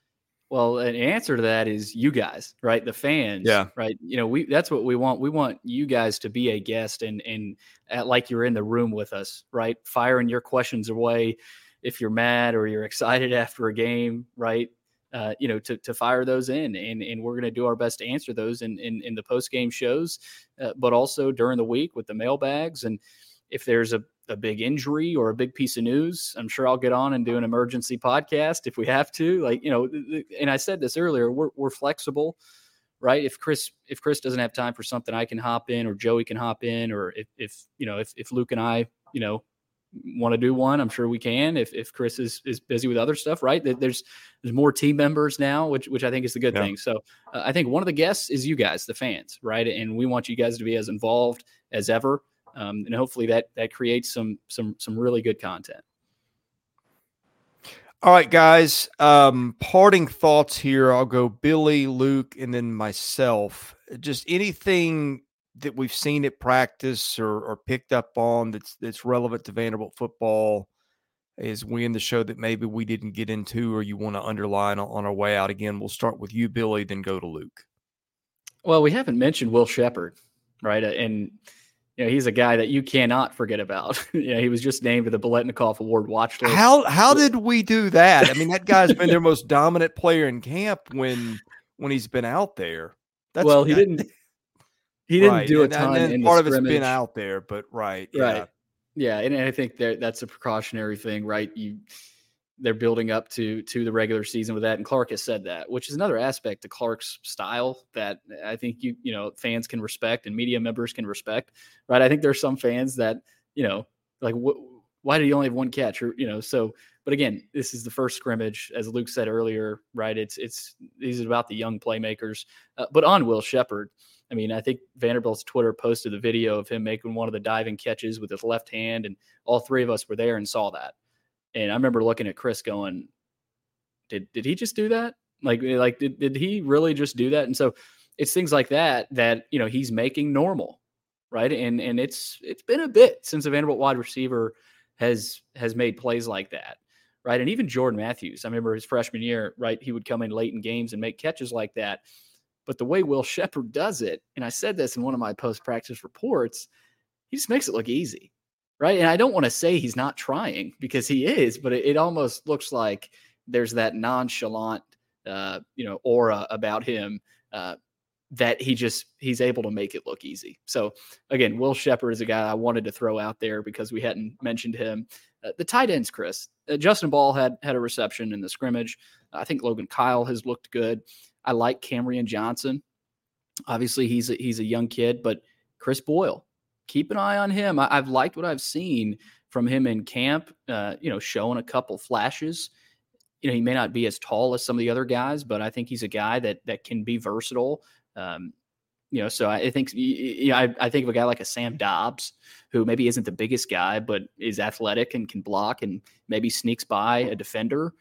Well, an answer to that is you guys, right? The fans, yeah, right. You know, we that's what we want. We want you guys to be a guest and and at, like you're in the room with us, right? Firing your questions away if you're mad or you're excited after a game, right? uh, you know, to, to fire those in. And, and we're going to do our best to answer those in, in, in the post game shows, uh, but also during the week with the mailbags. And if there's a, a big injury or a big piece of news, I'm sure I'll get on and do an emergency podcast if we have to. Like, you know, and I said this earlier, we're, we're flexible right? If Chris if Chris doesn't have time for something, I can hop in, or Joey can hop in, or if if you know if if Luke and I you know want to do one, I'm sure we can. If if Chris is is busy with other stuff, right? There's there's more team members now, which which I think is the good yeah. thing. So uh, I think one of the guests is you guys, the fans, right? And we want you guys to be as involved as ever. um, and hopefully that that creates some some some really good content. All right, guys. Um, parting thoughts here. I'll go Billy, Luke, and then myself. Just anything that we've seen at practice or, or picked up on that's that's relevant to Vanderbilt football is we in the show that maybe we didn't get into or you want to underline on our way out again. We'll start with you, Billy, then go to Luke. Well, we haven't mentioned Will Sheppard, right? Uh, and you know, he's a guy that you cannot forget about. you know, he was just named to the Biletnikoff Award watch list. How how did we do that? I mean, that guy's been their most dominant player in camp when when he's been out there. That's well, he didn't he didn't right. do a ton. And, and part of it's been out there, but right, right, yeah, yeah and, and I think that that's a precautionary thing, right? You they're building up to to the regular season with that, and Clark has said that, which is another aspect to Clark's style that I think you you know fans can respect and media members can respect, right? I think there's some fans that you know like wh- why did he only have one catch or you know so but again this is the first scrimmage as luke said earlier right it's it's these are about the young playmakers uh, but on will sheppard I mean, I think Vanderbilt's Twitter posted the video of him making one of the diving catches with his left hand, and all three of us were there and saw that. And I remember looking at Chris going, "Did did he just do that? Like eh, like did did he really just do that?" And so it's things like that that you know he's making normal, right? And and it's it's been a bit since a Vanderbilt wide receiver has has made plays like that, right? And even Jordan Matthews, I remember his freshman year, right? He would come in late in games and make catches like that but the way Will Sheppard does it, and I said this in one of my post practice reports, he just makes it look easy. Right. And I don't want to say he's not trying because he is, but it, it almost looks like there's that nonchalant, uh, you know, aura about him uh, that he just he's able to make it look easy. So again, Will Sheppard is a guy I wanted to throw out there because we hadn't mentioned him. Uh, the tight ends, Chris uh, Justin Ball had had a reception in the scrimmage. I think Logan Kyle has looked good. I like Camrion Johnson. Obviously, he's a, he's a young kid, but Chris Boyle, keep an eye on him. I, have liked what I've seen from him in camp. Uh, you know, showing a couple flashes. You know, he may not be as tall as some of the other guys, but I think he's a guy that that can be versatile. Um, you know, so I think you know, I, I think of a guy like a Sam Dobbs, who maybe isn't the biggest guy, but is athletic and can block and maybe sneaks by a defender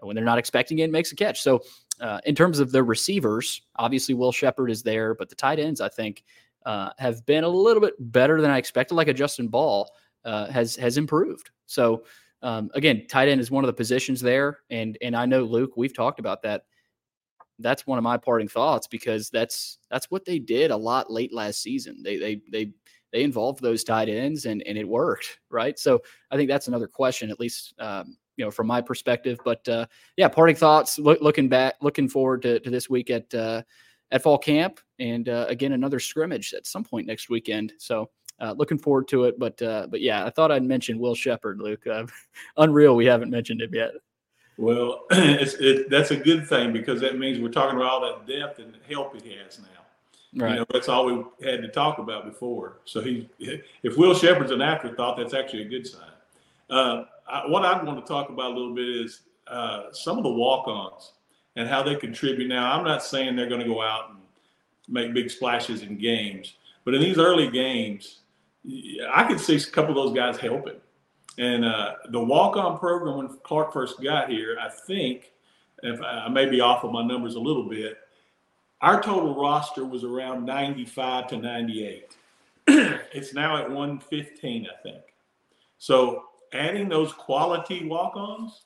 when they're not expecting it, and makes a catch. So uh, in terms of the receivers, obviously Will Sheppard is there, but the tight ends, I think, uh, have been a little bit better than I expected. Like a Justin Ball uh, has has improved. So um, again, tight end is one of the positions there, and and I know Luke, we've talked about that. That's one of my parting thoughts because that's that's what they did a lot late last season. They they they they involved those tight ends and and it worked, right? So I think that's another question, at least um, you know, from my perspective. But uh, yeah, parting thoughts. Look, looking back, looking forward to, to this week at uh, at fall camp, and uh, again another scrimmage at some point next weekend. So. Uh, looking forward to it, but uh, but yeah, I thought I'd mention Will Sheppard, Luke. Uh, unreal, we haven't mentioned him yet. Well, it's, it, that's a good thing because that means we're talking about all that depth and help he has now. Right. You know, that's all we had to talk about before. So he, if Will Sheppard's an afterthought, that's actually a good sign. Uh, I, what I want to talk about a little bit is uh, some of the walk-ons and how they contribute. Now, I'm not saying they're going to go out and make big splashes in games, but in these early games, I could see a couple of those guys helping. And uh, the walk-on program when Clark first got here, I think, if I may be off of my numbers a little bit, our total roster was around 95 to 98. it's now at 115, I think. So adding those quality walk-ons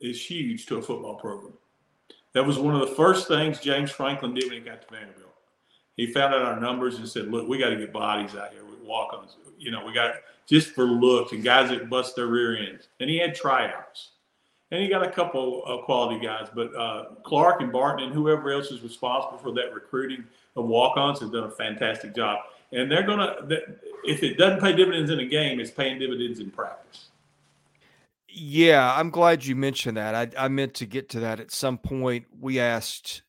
is huge to a football program. That was one of the first things James Franklin did when he got to Vanderbilt. He found out our numbers and said, "Look, we got to get bodies out here with walk-ons. You know, we got just for looks and guys that bust their rear ends." And he had tryouts, and he got a couple of quality guys. But uh, Clark and Barton and whoever else is responsible for that recruiting of walk-ons have done a fantastic job and they're gonna. If it doesn't pay dividends in a game, it's paying dividends in practice. Yeah, I'm glad you mentioned that. I, I meant to get to that at some point. We asked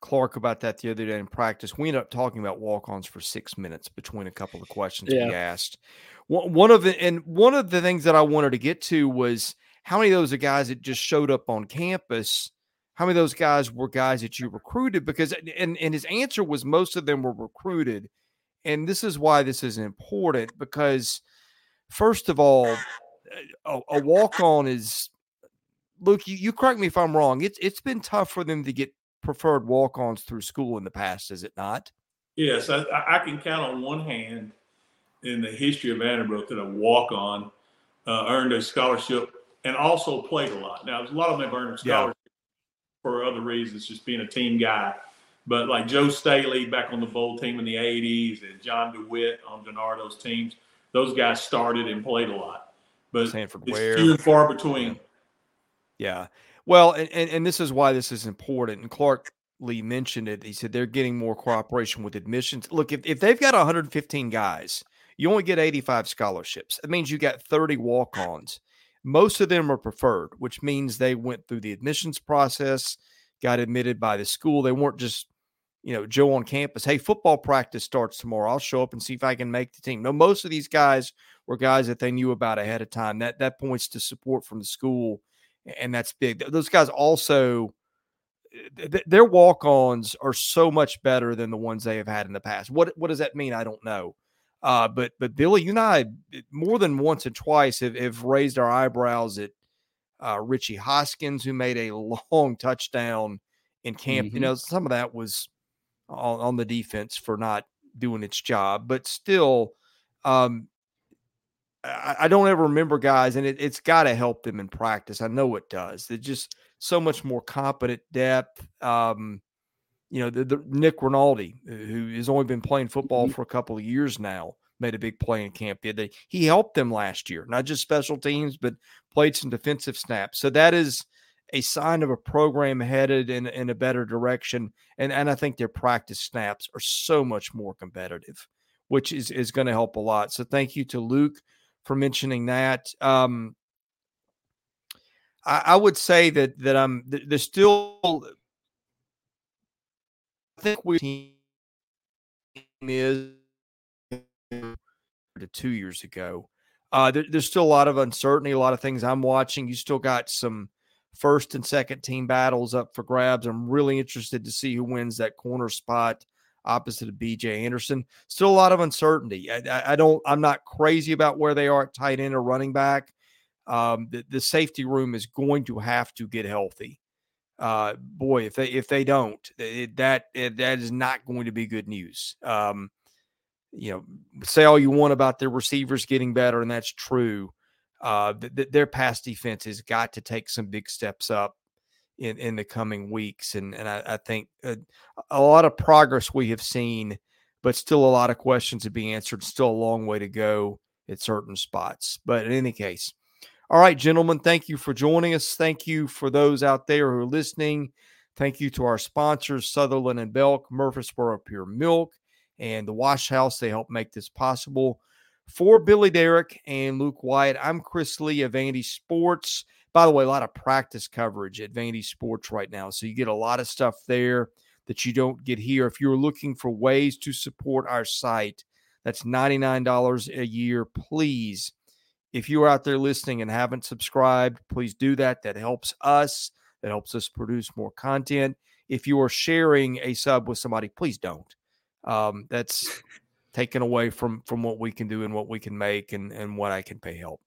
Clark about that the other day in practice. We ended up talking about walk-ons for six minutes between a couple of questions yeah. we asked. One of the and one of the things that I wanted to get to was how many of those are guys that just showed up on campus how many of those guys were guys that you recruited? Because and and his answer was most of them were recruited. And this is why this is important because, first of all, a, a walk on is Luke. You, you correct me if I'm wrong. It's it's been tough for them to get preferred walk ons through school in the past, is it not? Yes, I, I can count on one hand in the history of Vanderbilt that a walk on uh, earned a scholarship and also played a lot. Now, a lot of them have earned a scholarship yeah. for other reasons, just being a team guy. But like Joe Staley back on the bowl team in the 80s and John DeWitt on DiNardo's teams, those guys started and played a lot. But Sanford it's Ware. few and far between. Yeah. Well, and, and, and this is why this is important. And Clark Lea mentioned it. He said they're getting more cooperation with admissions. Look, if, if they've got 115 guys, you only get 85 scholarships. That means you got 30 walk ons. Most of them are preferred, which means they went through the admissions process, got admitted by the school. They weren't just, you know, Joe on campus. Hey, football practice starts tomorrow. I'll show up and see if I can make the team. No, most of these guys were guys that they knew about ahead of time. That that points to support from the school, and that's big. Those guys also their walk-ons are so much better than the ones they have had in the past. What what does that mean? I don't know. Uh, but but Billy, you and I more than once and twice have, have raised our eyebrows at uh, Richie Hoskins, who made a long touchdown in camp. Mm-hmm. You know, some of that was on, on, the defense for not doing its job, but still, um, I, I, don't ever remember guys, and it, it's got to help them in practice. I know it does. They're just so much more competent depth. Um, you know, the, the Nick Rinaldi, uh, who has only been playing football mm-hmm. for a couple of years now, made a big play in camp the other day. He helped them last year, not just special teams, but played some defensive snaps. So that is a sign of a program headed in, in a better direction. And and I think their practice snaps are so much more competitive, which is is going to help a lot. So thank you to Luke for mentioning that. Um, I, I would say that that I'm there's still I think we is to two years ago. Uh, there, there's still a lot of uncertainty, a lot of things I'm watching. You still got some first and second team battles up for grabs. I'm really interested to see who wins that corner spot opposite of BJ Anderson. Still a lot of uncertainty. I, I don't. I'm not crazy about where they are at tight end or running back. Um, the, the safety room is going to have to get healthy uh, boy, if they if they don't, it, that it, that is not going to be good news. Um, you know, say all you want about their receivers getting better, and that's true. Uh, th- th- their pass defense has got to take some big steps up in in the coming weeks, and and I, I think a, a lot of progress we have seen, but still a lot of questions to be answered. Still a long way to go at certain spots, but in any case. All right, gentlemen, thank you for joining us. Thank you for those out there who are listening. Thank you to our sponsors, Sutherland and Belk, Murfreesboro Pure Milk, and the Wash House. They help make this possible. For Billy Derrick and Luke Wyatt, I'm Chris Lee of Vandy Sports. By the way, a lot of practice coverage at Vandy Sports right now. So you get a lot of stuff there that you don't get here. If you're looking for ways to support our site, that's $99 a year. Please if you are out there listening and haven't subscribed, please do that. That helps us. That helps us produce more content. If you are sharing a sub with somebody, please don't. Um, that's taken away from from what we can do and what we can make and and what I can pay help.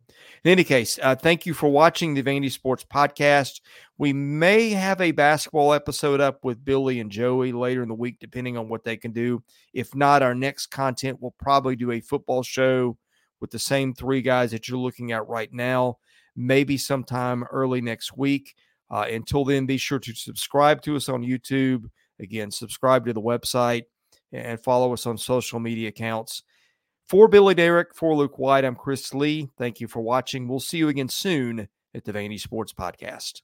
In any case, uh, thank you for watching the Vandy Sports Podcast. We may have a basketball episode up with Billy and Joey later in the week, depending on what they can do. If not, our next content will probably do a football show with the same three guys that you're looking at right now, maybe sometime early next week. Uh, until then, be sure to subscribe to us on YouTube. Again, subscribe to the website and follow us on social media accounts. For Billy Derrick, for Luke Wyatt, I'm Chris Lee. Thank you for watching. We'll see you again soon at the Vandy Sports Podcast.